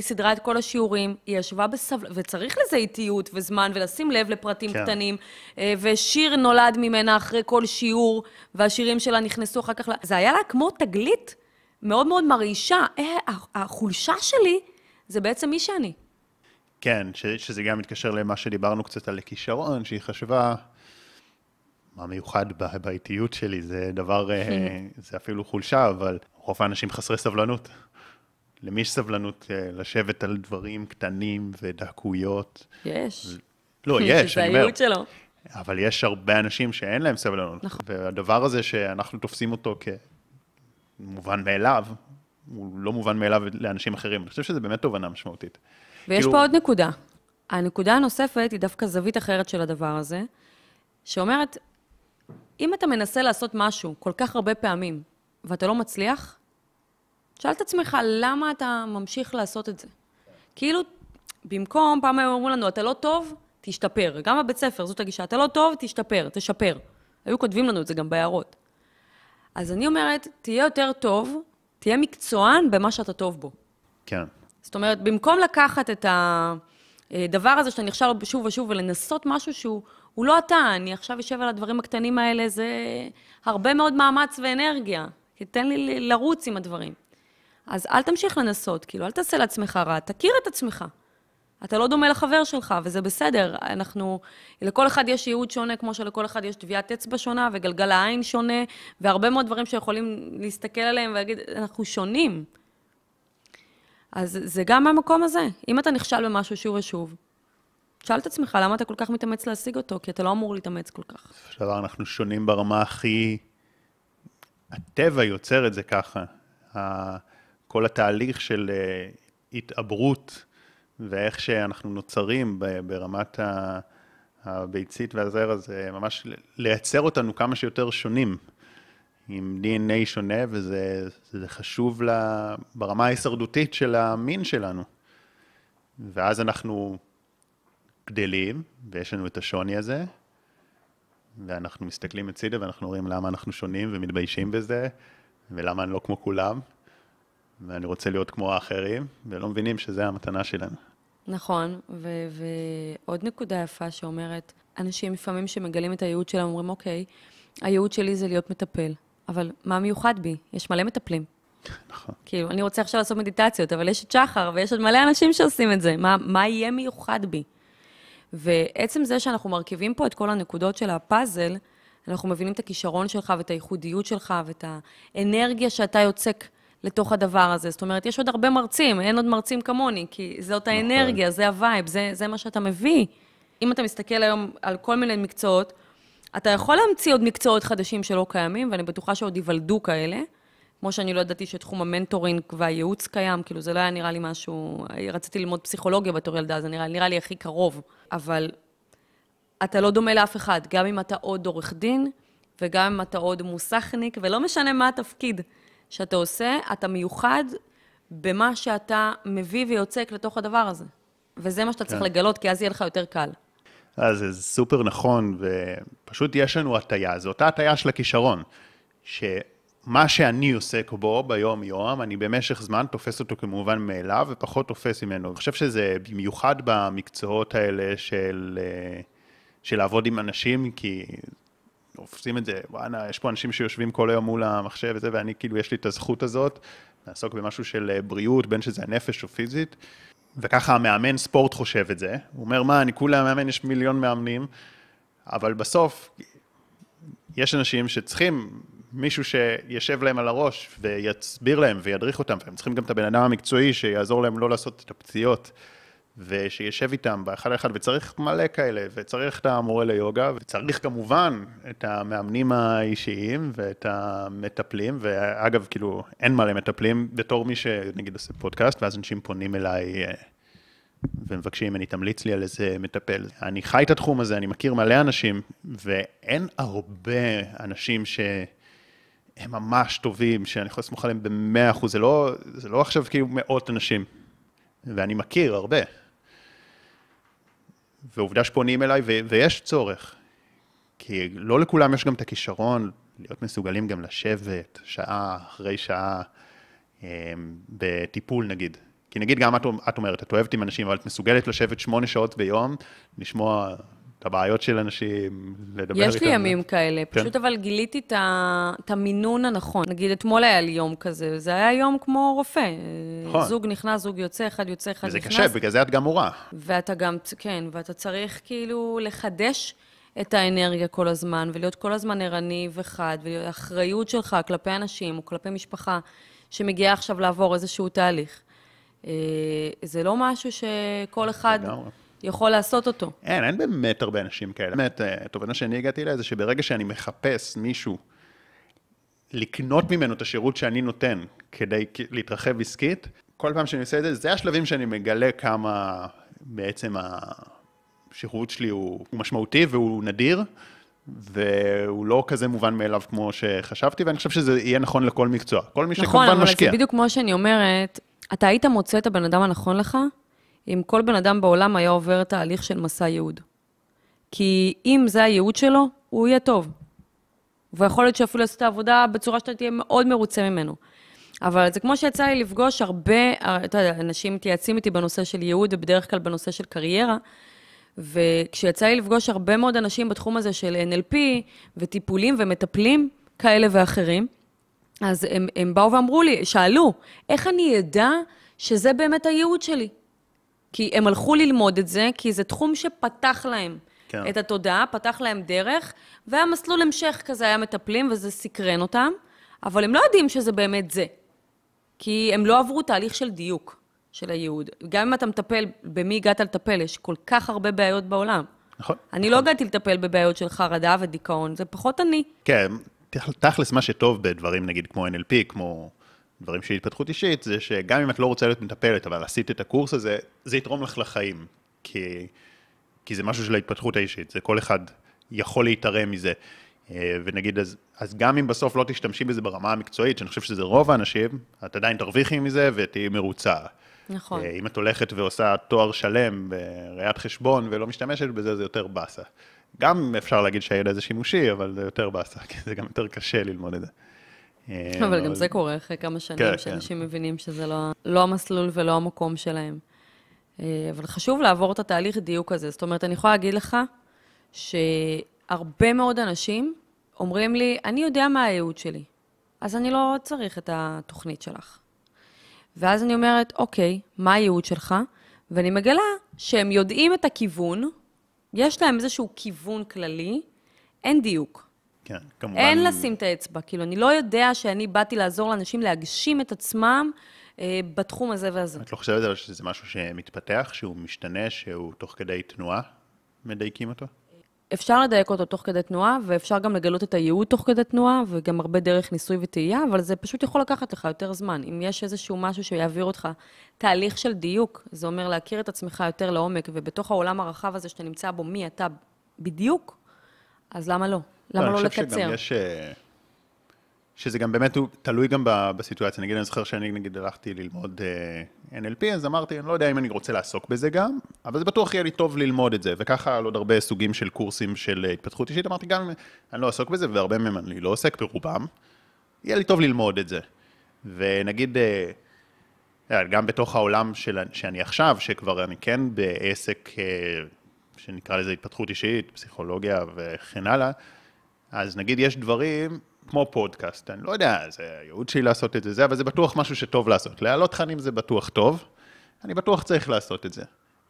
היא סידרה את כל השיעורים, היא ישבה בסבלנות, וצריך לזה איטיות וזמן, ולשים לב לפרטים כן. קטנים, אה, ושיר נולד ממנה אחרי כל שיעור, והשירים שלה נכנסו אחר כך ל... זה היה לה כמו תגלית מאוד מאוד מרעישה. אה, החולשה שלי זה בעצם מי שאני. כן, ש, שזה גם מתקשר למה שדיברנו קצת על כישרון, שהיא חשבה, מה מיוחד באיטיות שלי, זה דבר, אה, *laughs* זה אפילו חולשה, אבל רוב האנשים חסרי סבלנות. למי יש סבלנות אה, לשבת על דברים קטנים ודקויות? יש. לא, *laughs* יש, אני אומר. זה הייעוד שלו. אבל יש הרבה אנשים שאין להם סבלנות. נכון. והדבר הזה שאנחנו תופסים אותו כמובן מאליו, הוא לא מובן מאליו לאנשים אחרים. אני חושב שזה באמת תובנה משמעותית. ויש כאילו... פה עוד נקודה. הנקודה הנוספת היא דווקא זווית אחרת של הדבר הזה, שאומרת, אם אתה מנסה לעשות משהו כל כך הרבה פעמים, ואתה לא מצליח, שאל את עצמך, למה אתה ממשיך לעשות את זה? כאילו, במקום, פעם היו אומרים לנו, אתה לא טוב, תשתפר. גם בבית ספר, זאת הגישה, אתה לא טוב, תשתפר, תשפר. היו כותבים לנו את זה גם בהערות. אז אני אומרת, תהיה יותר טוב, תהיה מקצוען במה שאתה טוב בו. כן. זאת אומרת, במקום לקחת את הדבר הזה שאתה נכשל שוב ושוב ולנסות משהו שהוא לא אתה, אני עכשיו אשב על הדברים הקטנים האלה, זה הרבה מאוד מאמץ ואנרגיה. תן לי לרוץ עם הדברים. אז אל תמשיך לנסות, כאילו, אל תעשה לעצמך רע, תכיר את עצמך. אתה לא דומה לחבר שלך, וזה בסדר. אנחנו, לכל אחד יש ייעוד שונה, כמו שלכל אחד יש טביעת אצבע שונה, וגלגל העין שונה, והרבה מאוד דברים שיכולים להסתכל עליהם ולהגיד, אנחנו שונים. אז זה גם מהמקום הזה. אם אתה נכשל במשהו שוב ושוב, תשאל את עצמך, למה אתה כל כך מתאמץ להשיג אותו? כי אתה לא אמור להתאמץ כל כך. בסופו של דבר אנחנו שונים ברמה הכי... הטבע יוצר את זה ככה. כל התהליך של אה, התעברות ואיך שאנחנו נוצרים ברמת הביצית והזרע, זה ממש לייצר אותנו כמה שיותר שונים, עם DNA שונה, וזה חשוב לה, ברמה ההישרדותית של המין שלנו. ואז אנחנו גדלים, ויש לנו את השוני הזה, ואנחנו מסתכלים הצידה ואנחנו רואים למה אנחנו שונים ומתביישים בזה, ולמה אני לא כמו כולם. ואני רוצה להיות כמו האחרים, ולא מבינים שזה המתנה שלנו. נכון, ו- ועוד נקודה יפה שאומרת, אנשים לפעמים שמגלים את הייעוד שלהם אומרים, אוקיי, הייעוד שלי זה להיות מטפל, אבל מה מיוחד בי? יש מלא מטפלים. נכון. כאילו, אני רוצה עכשיו לעשות מדיטציות, אבל יש את שחר, ויש עוד מלא אנשים שעושים את זה. מה, מה יהיה מיוחד בי? ועצם זה שאנחנו מרכיבים פה את כל הנקודות של הפאזל, אנחנו מבינים את הכישרון שלך ואת הייחודיות שלך ואת האנרגיה שאתה יוצק לתוך הדבר הזה. זאת אומרת, יש עוד הרבה מרצים, אין עוד מרצים כמוני, כי זאת נכון. האנרגיה, זה ה vibe, זה, זה מה שאתה מביא. אם אתה מסתכל היום על כל מיני מקצועות, אתה יכול להמציא עוד מקצועות חדשים שלא קיימים, ואני בטוחה שעוד ייוולדו כאלה, כמו שאני לא ידעתי שתחום ה mentoring והייעוץ קיים, כאילו זה לא היה נראה לי משהו, רציתי ללמוד פסיכולוגיה בתור ילדה, זה נראה, נראה לי הכי קרוב. אבל אתה לא דומה לאף אחד, גם אם אתה עוד עורך דין, וגם אם אתה עוד מוסכניק, ולא משנה מה התפקיד שאתה עושה, אתה מיוחד במה שאתה מביא ויוצק לתוך הדבר הזה. וזה מה שאתה כן. צריך לגלות, כי אז יהיה לך יותר קל. אז זה סופר נכון, ופשוט יש לנו הטיה, זו אותה הטיה של הכישרון, שמה שאני עוסק בו ביום-יום, אני במשך זמן תופס אותו כמובן מאליו, ופחות תופס ממנו. אני חושב שזה במיוחד במקצועות האלה של, אה, של לעבוד עם אנשים, כי עושים את זה, וואנה, יש פה אנשים שיושבים כל היום מול המחשב וזה, ואני כאילו, יש לי את הזכות הזאת, לעסוק במשהו של אה, בריאות, בין שזה הנפש או פיזית. וככה המאמן ספורט חושב את זה. הוא אומר, מה, אני כולה מאמן, יש מיליון מאמנים, אבל בסוף יש אנשים שצריכים מישהו שישב להם על הראש ויסביר להם וידריך אותם, והם צריכים גם את הבן אדם המקצועי שיעזור להם לא לעשות את הפציעות. ושישב איתם באחד לאחד, וצריך מלא כאלה, וצריך את המורה ליוגה, וצריך כמובן את המאמנים האישיים ואת המטפלים, ואגב, כאילו, אין מלא מטפלים, בתור מי שנגיד עושה פודקאסט, ואז אנשים פונים אליי אה, ומבקשים ממני, תמליץ לי על איזה מטפל. אני חי את התחום הזה, אני מכיר מלא אנשים, ואין הרבה אנשים ש... הם ממש טובים, שאני יכול לסמוך עליהם במאה אחוז, זה לא, זה לא עכשיו כאילו מאות אנשים, ואני מכיר הרבה. ועובדה שפונים אליי, ו- ויש צורך. כי לא לכולם יש גם את הכישרון להיות מסוגלים גם לשבת שעה אחרי שעה אה, בטיפול נגיד. כי נגיד גם את, את אומרת, את אוהבת עם אנשים, אבל את מסוגלת לשבת שמונה שעות ביום, לשמוע את הבעיות של אנשים, לדבר איתם. יש לי ימים כאלה, כן. פשוט אבל גיליתי את, ה, את המינון הנכון. נגיד, אתמול היה לי יום כזה, זה היה יום כמו רופא. נכון. זוג נכנס, זוג יוצא, אחד יוצא, אחד וזה נכנס. וזה קשה, בגלל זה את גם מורה. ואתה גם, כן, ואתה צריך כאילו לחדש את האנרגיה כל הזמן, ולהיות כל הזמן ערני וחד, והאחריות שלך כלפי אנשים או כלפי משפחה שמגיעה עכשיו לעבור איזשהו תהליך. אה, זה לא משהו שכל אחד... לגמרי. יכול לעשות אותו. אין, אין באמת הרבה אנשים כאלה. באמת, התובנה אה, שאני הגעתי אליה זה שברגע שאני מחפש מישהו לקנות ממנו את השירות שאני נותן כדי להתרחב עסקית, כל פעם שאני עושה את זה, זה השלבים שאני מגלה כמה בעצם השירות שלי הוא, הוא משמעותי והוא נדיר, והוא לא כזה מובן מאליו כמו שחשבתי, ואני חושב שזה יהיה נכון לכל מקצוע. כל מי נכון, שכמובן משקיע. נכון, אבל זה בדיוק כמו שאני אומרת, אתה היית מוצא את הבן אדם הנכון לך, אם כל בן אדם בעולם היה עובר תהליך של מסע ייעוד. כי אם זה הייעוד שלו, הוא יהיה טוב. ויכול להיות שאפילו יעשה את העבודה בצורה שאתה תהיה מאוד מרוצה ממנו. אבל זה כמו שיצא לי לפגוש הרבה, אתה יודע, אנשים מתייעצים איתי בנושא של ייעוד, ובדרך כלל בנושא של קריירה, וכשיצא לי לפגוש הרבה מאוד אנשים בתחום הזה של NLP, וטיפולים ומטפלים כאלה ואחרים, אז הם, הם באו ואמרו לי, שאלו, איך אני אדע שזה באמת הייעוד שלי? כי הם הלכו ללמוד את זה, כי זה תחום שפתח להם כן. את התודעה, פתח להם דרך, והמסלול המשך כזה היה מטפלים, וזה סקרן אותם, אבל הם לא יודעים שזה באמת זה. כי הם לא עברו תהליך של דיוק של הייעוד. גם אם אתה מטפל, במי הגעת לטפל, יש כל כך הרבה בעיות בעולם. נכון. אני נכון. לא הגעתי לטפל בבעיות של חרדה ודיכאון, זה פחות אני. כן, תכלס מה שטוב בדברים, נגיד, כמו NLP, כמו דברים של התפתחות אישית, זה שגם אם את לא רוצה להיות מטפלת, אבל עשית את הקורס הזה, זה יתרום לך לחיים. כי, כי זה משהו של ההתפתחות האישית, זה כל אחד יכול להתערם מזה. אה, ונגיד, אז, אז גם אם בסוף לא תשתמשי בזה ברמה המקצועית, שאני חושב שזה רוב האנשים, את עדיין תרוויחי מזה ותהיי מרוצה. נכון. אה, אם את הולכת ועושה תואר שלם בראיית חשבון ולא משתמשת בזה, זה יותר באסה. גם אפשר להגיד שהידע זה שימושי, אבל זה יותר באסה, *laughs* כי זה גם יותר קשה ללמוד את זה. אה, אבל גם זה קורה אחרי כמה שנים, כן, שאנשים כן. מבינים שזה לא, לא המסלול ולא המקום שלהם. אה, אבל חשוב לעבור את התהליך דיוק הזה. זאת אומרת, אני יכולה להגיד לך שהרבה מאוד אנשים אומרים לי, אני יודע מה הייעוד שלי, אז אני לא צריך את התוכנית שלך. ואז אני אומרת, אוקיי, מה הייעוד שלך? ואני מגלה שהם יודעים את הכיוון, יש להם איזשהו כיוון כללי, אין דיוק. כן, כמובן. אין לשים את האצבע. כאילו, אני לא יודע שאני באתי לעזור לאנשים להגשים את עצמם אה, בתחום הזה והזה. את לא חושבת על שזה משהו שמתפתח, שהוא משתנה, שהוא תוך כדי תנועה מדייקים אותו? אפשר לדייק אותו תוך כדי תנועה, ואפשר גם לגלות את הייעוד תוך כדי תנועה, וגם הרבה דרך ניסוי וטעייה, אבל זה פשוט יכול לקחת לך יותר זמן. אם יש איזשהו משהו שיעביר אותך תהליך של דיוק, זה אומר להכיר את עצמך יותר לעומק, ובתוך העולם הרחב הזה שאתה נמצא בו, מי אתה בדיוק, אז למה לא? למה לא, אני לקצר? חושב שגם יש... אה, שזה גם באמת הוא תלוי גם בסיטואציה. נגיד, אני זוכר שאני נגיד הלכתי ללמוד uh, NLP, אז אמרתי, אני לא יודע אם אני רוצה לעסוק בזה גם, אבל זה בטוח יהיה לי טוב ללמוד את זה. וככה על עוד הרבה סוגים של קורסים של uh, התפתחות אישית, אמרתי, גם אני לא אעסוק בזה, והרבה מהם אני לא עוסק ברובם, יהיה לי טוב ללמוד את זה. ונגיד, uh, גם בתוך העולם של, שאני עכשיו, שכבר אני כן בעסק שנקרא לזה התפתחות אישית, פסיכולוגיה וכן הלאה, אז נגיד יש דברים כמו פודקאסט, אני לא יודע, זה הייעוד שלי לעשות את זה, זה, אבל זה בטוח משהו שטוב לעשות. להעלות תכנים זה בטוח טוב, אני בטוח צריך לעשות את זה.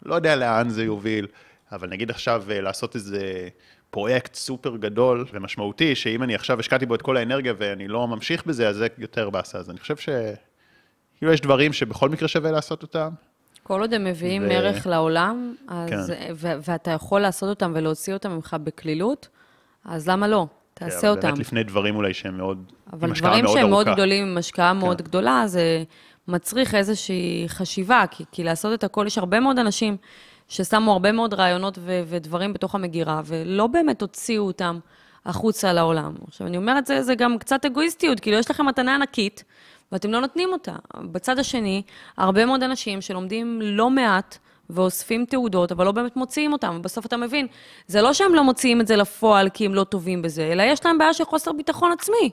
לא יודע לאן זה יוביל, אבל נגיד עכשיו אה, לעשות איזה פרויקט סופר גדול ומשמעותי, שאם אני עכשיו השקעתי בו את כל האנרגיה ואני לא ממשיך בזה, אז זה יותר באסה. אז אני חושב ש... כאילו יש דברים שבכל מקרה שווה לעשות אותם. כל עוד הם מביאים ו- ערך לעולם, אז, כן. ו- ואתה יכול לעשות אותם ולהוציא אותם ממך בקלילות, אז למה לא? תעשה אבל אותם. באמת לפני דברים אולי שהם מאוד... אבל דברים שהם מאוד ארוכה. גדולים, עם השקעה מאוד כן. גדולה, זה מצריך איזושהי חשיבה, כי, כי לעשות את הכל, יש הרבה מאוד אנשים ששמו הרבה מאוד רעיונות ו- ודברים בתוך המגירה, ולא באמת הוציאו אותם החוצה לעולם. עכשיו, אני אומרת, זה, זה גם קצת אגואיסטיות, כאילו, יש לכם מתנה ענקית, ואתם לא נותנים אותה. בצד השני, הרבה מאוד אנשים שלומדים לא מעט, ואוספים תעודות, אבל לא באמת מוציאים אותם, ובסוף אתה מבין, זה לא שהם לא מוציאים את זה לפועל כי הם לא טובים בזה, אלא יש להם בעיה של חוסר ביטחון עצמי.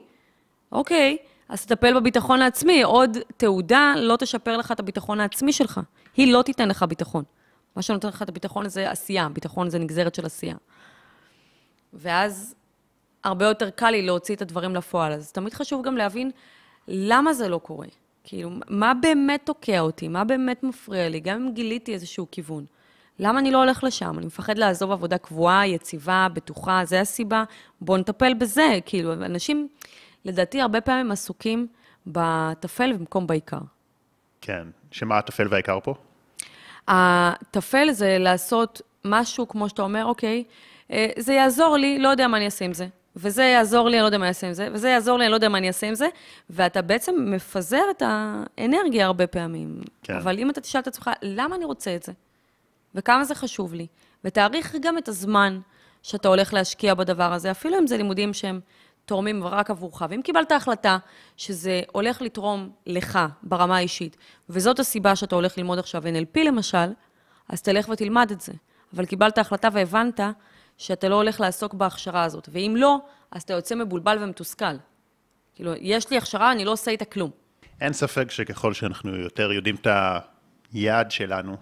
אוקיי, אז תטפל בביטחון העצמי. עוד תעודה לא תשפר לך את הביטחון העצמי שלך. היא לא תיתן לך ביטחון. מה שנותן לך את הביטחון זה עשייה, ביטחון זה נגזרת של עשייה. ואז הרבה יותר קל לי להוציא את הדברים לפועל. אז תמיד חשוב גם להבין למה זה לא קורה. כאילו, מה באמת תוקע אותי? מה באמת מפריע לי? גם אם גיליתי איזשהו כיוון. למה אני לא הולך לשם? אני מפחד לעזוב עבודה קבועה, יציבה, בטוחה, זה הסיבה. בואו נטפל בזה. כאילו, אנשים, לדעתי, הרבה פעמים עסוקים בטפל במקום בעיקר. כן. שמה הטפל והעיקר פה? הטפל זה לעשות משהו, כמו שאתה אומר, אוקיי, אה, זה יעזור לי, לא יודע מה אני אעשה עם זה. וזה יעזור לי, אני לא יודע מה אני אעשה עם זה, וזה יעזור לי, אני לא יודע מה אני אעשה עם זה, ואתה בעצם מפזר את האנרגיה הרבה פעמים. כן. אבל אם אתה תשאל את עצמך, למה אני רוצה את זה? וכמה זה חשוב לי? ותעריך גם את הזמן שאתה הולך להשקיע בדבר הזה, אפילו אם זה לימודים שהם תורמים רק עבורך. ואם קיבלת החלטה שזה הולך לתרום לך ברמה האישית, וזאת הסיבה שאתה הולך ללמוד עכשיו NLP למשל, אז תלך ותלמד את זה. אבל קיבלת החלטה והבנת שאתה לא הולך לעסוק בהכשרה הזאת. ואם לא, אז אתה יוצא מבולבל ומתוסכל. כאילו, יש לי הכשרה, אני לא עושה איתה כלום. אין ספק שככל שאנחנו יותר יודעים את היעד שלנו,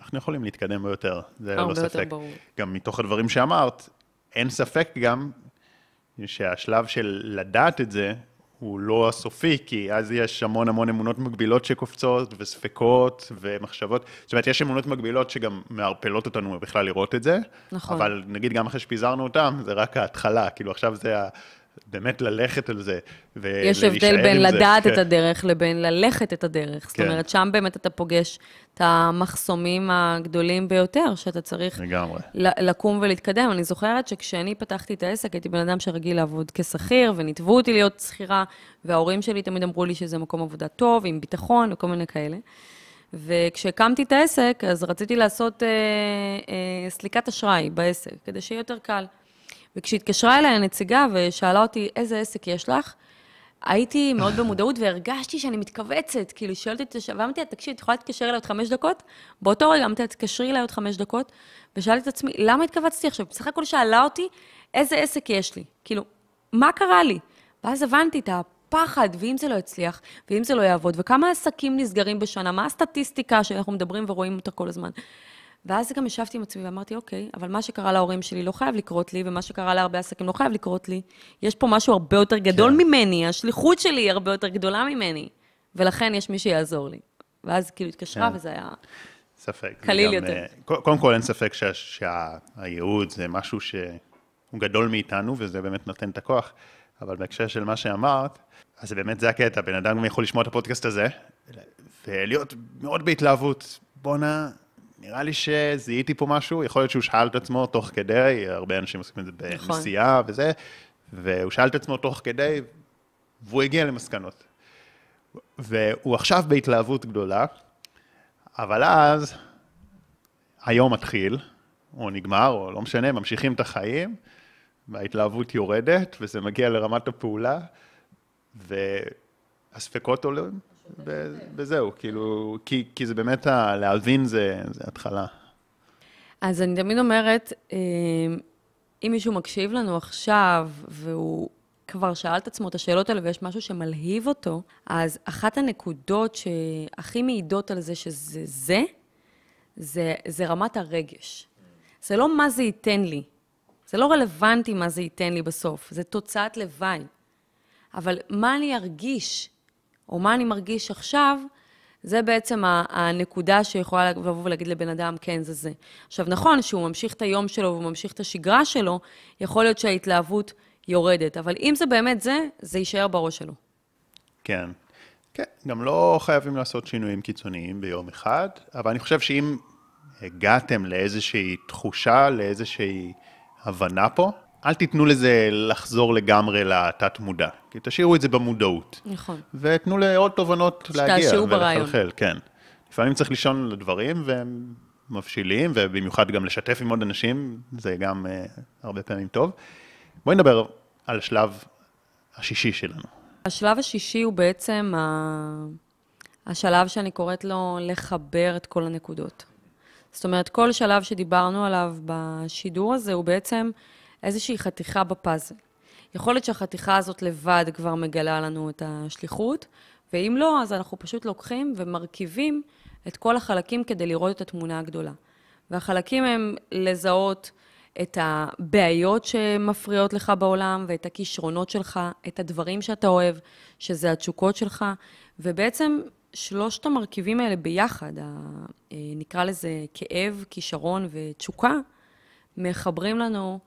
אנחנו יכולים להתקדם בו יותר, זה ללא ספק. ברור. גם מתוך הדברים שאמרת, אין ספק גם שהשלב של לדעת את זה הוא לא הסופי, כי אז יש המון המון אמונות מגבילות שקופצות, וספקות, ומחשבות. זאת אומרת, יש אמונות מגבילות שגם מערפלות אותנו בכלל לראות את זה. נכון. אבל נגיד, גם אחרי שפיזרנו אותם, זה רק ההתחלה. כאילו, עכשיו זה ה... באמת ללכת על זה, ולהישאר יש הבדל בין עם זה. לדעת כן. את הדרך לבין ללכת את הדרך. זאת כן. אומרת, שם באמת אתה פוגש את המחסומים הגדולים ביותר, שאתה צריך לגמרי. לקום ולהתקדם. אני זוכרת שכשאני פתחתי את העסק, הייתי בן אדם שרגיל לעבוד כשכיר, וניתבו אותי להיות שכירה, וההורים שלי תמיד אמרו לי שזה מקום עבודה טוב, עם ביטחון וכל מיני כאלה. וכשהקמתי את העסק, אז רציתי לעשות אה, אה, סליקת אשראי בעסק, כדי שיהיה יותר קל. וכשהתקשרה אליי הנציגה ושאלה אותי, איזה עסק יש לך? הייתי מאוד במודעות והרגשתי שאני מתכווצת, כאילו, שואלת אותי, ואמרתי לה, תקשיבי, את יכולה להתקשר אליי עוד חמש דקות? באותו רגע אמרתי לה, תתקשרי אליי עוד חמש דקות, ושאלתי את עצמי, למה התכווצתי עכשיו? בסך הכל שאלה אותי, איזה עסק יש לי? כאילו, מה קרה לי? ואז הבנתי את הפחד, ואם זה לא יצליח, ואם זה לא יעבוד, וכמה עסקים נסגרים בשנה, מה הסטטיסטיקה שאנחנו מדברים ורואים אותה כל הזמן. ואז גם ישבתי עם עצמי ואמרתי, אוקיי, אבל מה שקרה להורים שלי לא חייב לקרות לי, ומה שקרה להרבה עסקים לא חייב לקרות לי. יש פה משהו הרבה יותר גדול כן. ממני, השליחות שלי היא הרבה יותר גדולה ממני, ולכן יש מי שיעזור לי. ואז כאילו התקשרה, כן. וזה היה... ספק. קליל יותר. אה, קודם כל אין ספק שה- שהייעוד זה משהו שהוא גדול מאיתנו, וזה באמת נותן את הכוח, אבל בהקשר של מה שאמרת, אז באמת זה הקטע, בן אדם גם יכול לשמוע את הפודקאסט הזה, ולהיות מאוד בהתלהבות, בואנה, נראה לי שזיהיתי פה משהו, יכול להיות שהוא שאל את עצמו תוך כדי, הרבה אנשים עושים את זה נכון. בנסיעה וזה, והוא שאל את עצמו תוך כדי, והוא הגיע למסקנות. והוא עכשיו בהתלהבות גדולה, אבל אז היום מתחיל, או נגמר, או לא משנה, ממשיכים את החיים, וההתלהבות יורדת, וזה מגיע לרמת הפעולה, והספקות עולים, וזהו, כאילו, כי, כי זה באמת, ה- להבין זה, זה התחלה. אז אני תמיד אומרת, אה, אם מישהו מקשיב לנו עכשיו, והוא כבר שאל את עצמו את השאלות האלה ויש משהו שמלהיב אותו, אז אחת הנקודות שהכי מעידות על זה שזה זה, זה, זה רמת הרגש. זה לא מה זה ייתן לי. זה לא רלוונטי מה זה ייתן לי בסוף, זה תוצאת לוואי. אבל מה אני ארגיש, או מה אני מרגיש עכשיו, זה בעצם הנקודה שיכולה לבוא ולהגיד לבן אדם, כן, זה זה. עכשיו, נכון שהוא ממשיך את היום שלו והוא ממשיך את השגרה שלו, יכול להיות שההתלהבות יורדת, אבל אם זה באמת זה, זה יישאר בראש שלו. כן. כן, גם לא חייבים לעשות שינויים קיצוניים ביום אחד, אבל אני חושב שאם הגעתם לאיזושהי תחושה, לאיזושהי הבנה פה, אל תיתנו לזה לחזור לגמרי לתת-מודע, כי תשאירו את זה במודעות. נכון. ותנו לעוד תובנות להגיע. ולחלחל, כן. לפעמים צריך לישון על הדברים, והם מבשילים, ובמיוחד גם לשתף עם עוד אנשים, זה גם uh, הרבה פעמים טוב. בואי נדבר על השלב השישי שלנו. השלב השישי הוא בעצם ה... השלב שאני קוראת לו לחבר את כל הנקודות. זאת אומרת, כל שלב שדיברנו עליו בשידור הזה הוא בעצם איזושהי חתיכה בפאזל. יכול להיות שהחתיכה הזאת לבד כבר מגלה לנו את השליחות, ואם לא, אז אנחנו פשוט לוקחים ומרכיבים את כל החלקים כדי לראות את התמונה הגדולה. והחלקים הם לזהות את הבעיות שמפריעות לך בעולם ואת הכישרונות שלך, את הדברים שאתה אוהב, שזה התשוקות שלך, ובעצם שלושת המרכיבים האלה ביחד, אה, נקרא לזה כאב, כישרון ותשוקה, מחברים לנו,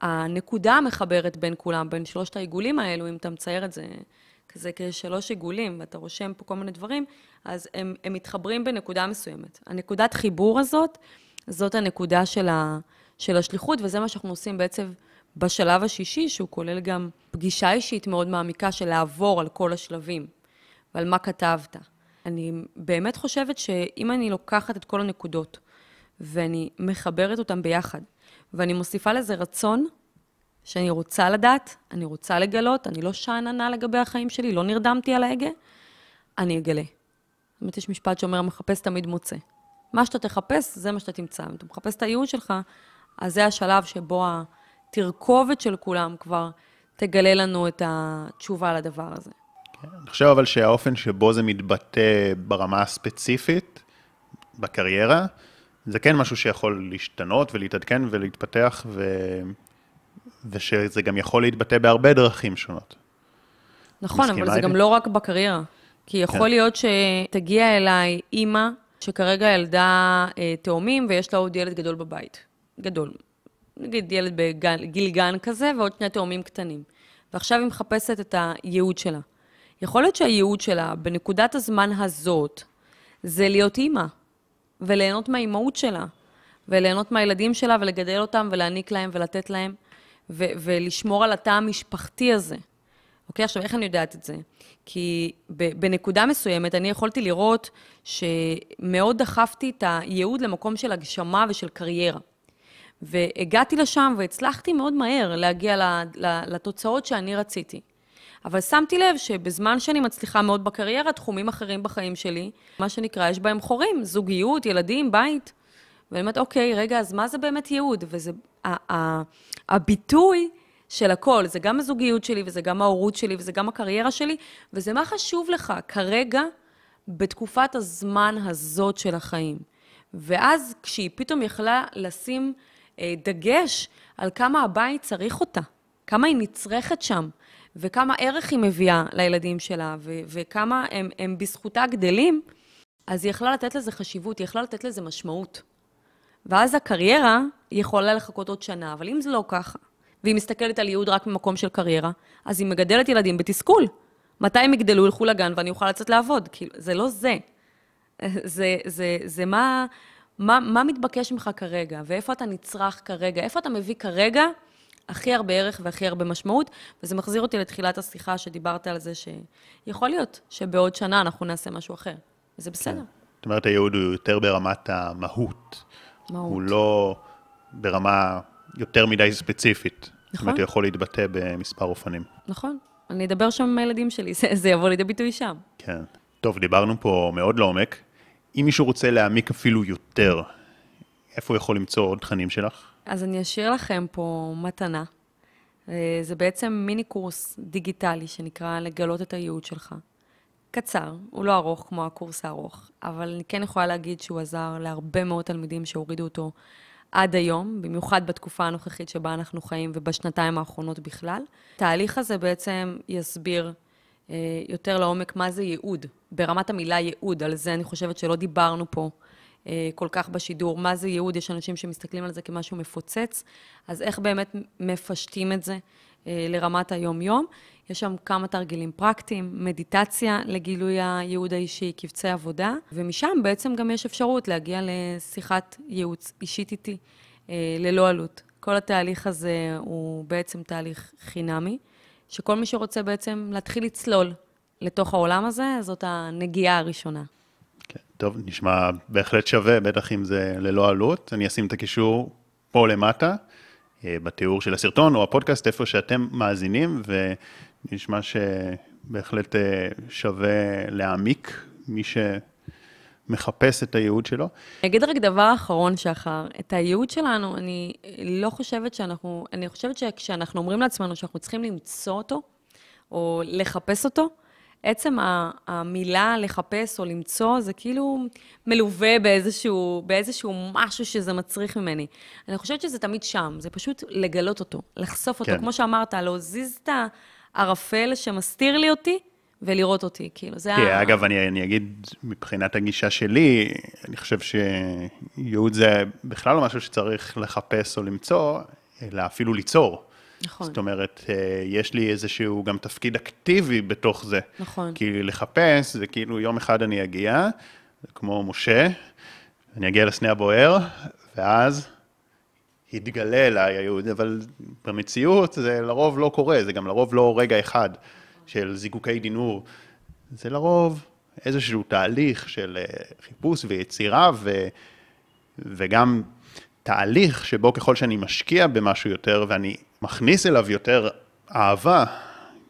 הנקודה המחברת בין כולם, בין שלושת העיגולים האלו, אם אתה מצייר את זה כזה כשלוש עיגולים, ואתה רושם פה כל מיני דברים, אז הם, הם מתחברים בנקודה מסוימת. הנקודת חיבור הזאת, זאת הנקודה של, ה, של השליחות, וזה מה שאנחנו עושים בעצם בשלב השישי, שהוא כולל גם פגישה אישית מאוד מעמיקה של לעבור על כל השלבים, ועל מה כתבת. אני באמת חושבת שאם אני לוקחת את כל הנקודות, ואני מחברת אותן ביחד, ואני מוסיפה לזה רצון, שאני רוצה לדעת, אני רוצה לגלות, אני לא שאננה לגבי החיים שלי, לא נרדמתי על ההגה, אני אגלה. זאת אומרת, יש משפט שאומר, המחפש תמיד מוצא. מה שאתה תחפש, זה מה שאתה תמצא. אם אתה מחפש את הייעוד שלך, אז זה השלב שבו התרכובת של כולם כבר תגלה לנו את התשובה לדבר הזה. אני חושב אבל שהאופן שבו זה מתבטא ברמה הספציפית, בקריירה, זה כן משהו שיכול להשתנות ולהתעדכן ולהתפתח, ו... ושזה גם יכול להתבטא בהרבה דרכים שונות. נכון, אבל זה איתי? גם לא רק בקריירה. כי יכול כן. להיות שתגיע אליי אימא, שכרגע ילדה אה, תאומים, ויש לה עוד ילד גדול בבית. גדול. נגיד ילד בגיל גן כזה, ועוד שני תאומים קטנים. ועכשיו היא מחפשת את הייעוד שלה. יכול להיות שהייעוד שלה, בנקודת הזמן הזאת, זה להיות אימא, וליהנות מהאימהות שלה, וליהנות מהילדים שלה, ולגדל אותם, ולהעניק להם, ולתת להם, ו- ולשמור על התא המשפחתי הזה. אוקיי, עכשיו, איך אני יודעת את זה? כי בנקודה מסוימת אני יכולתי לראות שמאוד דחפתי את הייעוד למקום של הגשמה ושל קריירה. והגעתי לשם והצלחתי מאוד מהר להגיע לתוצאות שאני רציתי. אבל שמתי לב שבזמן שאני מצליחה מאוד בקריירה, תחומים אחרים בחיים שלי, מה שנקרא, יש בהם חורים, זוגיות, ילדים, בית. ואני אומרת, אוקיי, רגע, אז מה זה באמת ייעוד? וזה, הביטוי של הכל, זה גם הזוגיות שלי, וזה גם ההורות שלי, וזה גם הקריירה שלי, וזה מה חשוב לך כרגע, בתקופת הזמן הזאת של החיים. ואז כשהיא פתאום יכלה לשים אה, דגש על כמה הבית צריך אותה, כמה היא נצרכת שם, וכמה ערך היא מביאה לילדים שלה, ו- וכמה הם, הם בזכותה גדלים, אז היא יכלה לתת לזה חשיבות, היא יכלה לתת לזה משמעות. ואז הקריירה יכולה לחכות עוד שנה, אבל אם זה לא ככה, והיא מסתכלת על ייעוד רק ממקום של קריירה, אז היא מגדלת ילדים בתסכול. מתי הם יגדלו, ילכו לגן ואני אוכל לצאת לעבוד? כאילו, זה לא זה. זה, זה, זה מה, מה, מה מתבקש ממך כרגע, ואיפה אתה נצרך כרגע, איפה אתה מביא כרגע הכי הרבה ערך והכי הרבה משמעות, וזה מחזיר אותי לתחילת השיחה שדיברת על זה שיכול להיות שבעוד שנה אנחנו נעשה משהו אחר, וזה בסדר. כן. זאת אומרת, הייעוד הוא יותר ברמת המהות. מהות. הוא לא ברמה יותר מדי ספציפית. נכון. זאת אומרת, הוא יכול להתבטא במספר אופנים. נכון. אני אדבר שם עם הילדים שלי, זה, זה יבוא לידי ביטוי שם. כן. טוב, דיברנו פה מאוד לעומק. אם מישהו רוצה להעמיק אפילו יותר, איפה הוא יכול למצוא עוד תכנים שלך? אז אני אשאיר לכם פה מתנה. אה, זה בעצם מיני קורס דיגיטלי שנקרא לגלות את הייעוד שלך. קצר, הוא לא ארוך כמו הקורס הארוך, אבל אני כן יכולה להגיד שהוא עזר להרבה מאוד תלמידים שהורידו אותו עד היום, במיוחד בתקופה הנוכחית שבה אנחנו חיים ובשנתיים האחרונות בכלל. התהליך הזה בעצם יסביר אה, יותר לעומק מה זה ייעוד, ברמת המילה ייעוד, על זה אני חושבת שלא דיברנו פה כל כך בשידור. מה זה ייעוד? יש אנשים שמסתכלים על זה כמשהו מפוצץ, אז איך באמת מפשטים את זה אה, לרמת היום-יום? יש שם כמה תרגילים פרקטיים, מדיטציה לגילוי הייעוד האישי, קבצי עבודה, ומשם בעצם גם יש אפשרות להגיע לשיחת ייעוץ אישית איתי, ללא עלות. כל התהליך הזה הוא בעצם תהליך חינמי. שכל מי שרוצה בעצם להתחיל לצלול לתוך העולם הזה, זאת הנגיעה הראשונה. טוב, נשמע בהחלט שווה, בטח אם זה ללא עלות. אני אשים את הקישור פה למטה, אה, בתיאור של הסרטון או הפודקאסט, איפה שאתם מאזינים, ונשמע שבהחלט אה, שווה להעמיק, מי ש... מחפש את הייעוד שלו. אני אגיד רק דבר אחרון, שחר. את הייעוד שלנו, אני לא חושבת שאנחנו, אני חושבת שכשאנחנו אומרים לעצמנו שאנחנו צריכים למצוא אותו, או לחפש אותו, עצם המילה לחפש או למצוא, זה כאילו מלווה באיזשהו, באיזשהו משהו שזה מצריך ממני. אני חושבת שזה תמיד שם, זה פשוט לגלות אותו, לחשוף אותו. כן. כמו שאמרת, להזיז את הערפל שמסתיר לי אותי, ולראות אותי, כאילו, זה ה... אגב, אני, אני אגיד, מבחינת הגישה שלי, אני חושב שייעוד זה בכלל לא משהו שצריך לחפש או למצוא, אלא אפילו ליצור. נכון. זאת אומרת, אה, יש לי איזשהו גם תפקיד אקטיבי בתוך זה. נכון. כי לחפש, זה כאילו יום אחד אני אגיע, כמו משה, אני אגיע לסנה הבוער, ואז יתגלה אליי הייעוד, אבל במציאות זה לרוב לא קורה, זה גם לרוב לא רגע אחד. של זיקוקי דינור, זה לרוב איזשהו תהליך של אה, חיפוש ויצירה, ו, וגם תהליך שבו ככל שאני משקיע במשהו יותר ואני מכניס אליו יותר אהבה,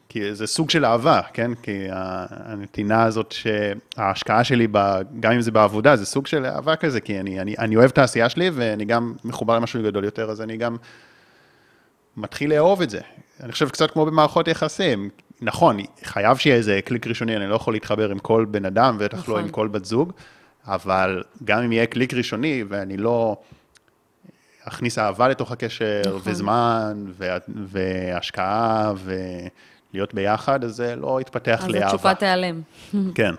כי זה סוג של אהבה, כן? כי הנתינה הזאת, שההשקעה שלי, בה, גם אם זה בעבודה, זה סוג של אהבה כזה, כי אני, אני, אני אוהב את העשייה שלי ואני גם מחובר למשהו גדול יותר, אז אני גם מתחיל לאהוב את זה. אני חושב קצת כמו במערכות יחסים, נכון, חייב שיהיה איזה קליק ראשוני, אני לא יכול להתחבר עם כל בן אדם, בטח נכון. לא עם נכון. כל בת זוג, אבל גם אם יהיה קליק ראשוני ואני לא אכניס אהבה לתוך הקשר, נכון. וזמן, והשקעה, ולהיות ביחד, אז זה לא יתפתח אז לאהבה. אז התשובה תיעלם. *laughs* כן.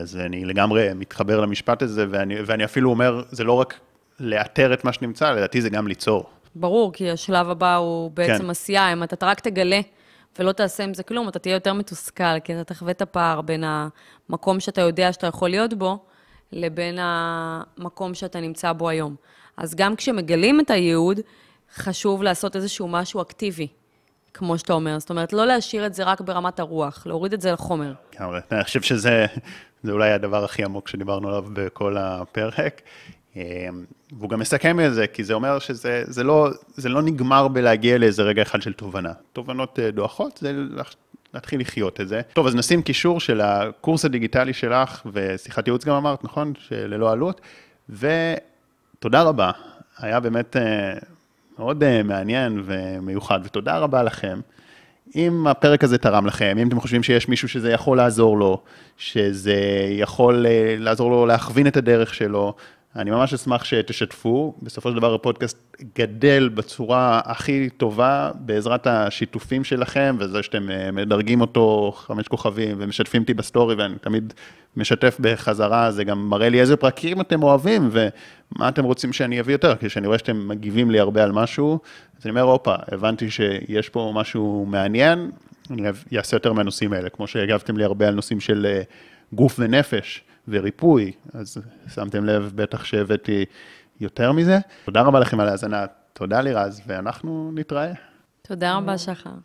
אז אני לגמרי מתחבר למשפט הזה, ואני, ואני אפילו אומר, זה לא רק לאתר את מה שנמצא, לדעתי זה גם ליצור. ברור, כי השלב הבא הוא בעצם כן. עשייה, אם אתה רק תגלה ולא תעשה עם זה כלום, אתה תהיה יותר מתוסכל, כי אתה תחווה את הפער בין המקום שאתה יודע שאתה יכול להיות בו, לבין המקום שאתה נמצא בו היום. אז גם כשמגלים את הייעוד, חשוב לעשות איזשהו משהו אקטיבי, כמו שאתה אומר. זאת אומרת, לא להשאיר את זה רק ברמת הרוח, להוריד את זה לחומר. כן, אני חושב שזה אולי הדבר הכי עמוק שדיברנו עליו בכל הפרק. אמ, והוא גם מסכם את זה, כי זה אומר שזה זה לא, זה לא נגמר בלהגיע לאיזה רגע אחד של תובנה. תובנות אה, דועכות, זה להתחיל לחיות את זה. טוב, אז נשים קישור של הקורס הדיגיטלי שלך, ושיחת ייעוץ גם אמרת, נכון? שללא עלות, ותודה רבה. היה באמת אה, מאוד אה, מעניין ומיוחד, ותודה רבה לכם. אם הפרק הזה תרם לכם, אם אתם חושבים שיש מישהו שזה יכול לעזור לו, שזה יכול לעזור לו להכווין את הדרך שלו, אני ממש אשמח שתשתפו. בסופו של דבר הפודקאסט גדל בצורה הכי טובה בעזרת השיתופים שלכם, וזה שאתם אה, מדרגים אותו חמש כוכבים ומשתפים אותי בסטורי, ואני תמיד משתף בחזרה, זה גם מראה לי איזה פרקים אתם אוהבים ומה אתם רוצים שאני אביא יותר, כשאני רואה שאתם מגיבים לי הרבה על משהו, אז אני אומר, הופה, הבנתי שיש פה משהו מעניין, אני אעשה יותר מהנושאים האלה, כמו שהגבתם לי הרבה על נושאים של אה, גוף ונפש. וריפוי, אז שמתם לב בטח שהבאתי יותר מזה. תודה רבה לכם על ההאזנה, תודה לירז, ואנחנו נתראה. תודה רבה, שחר.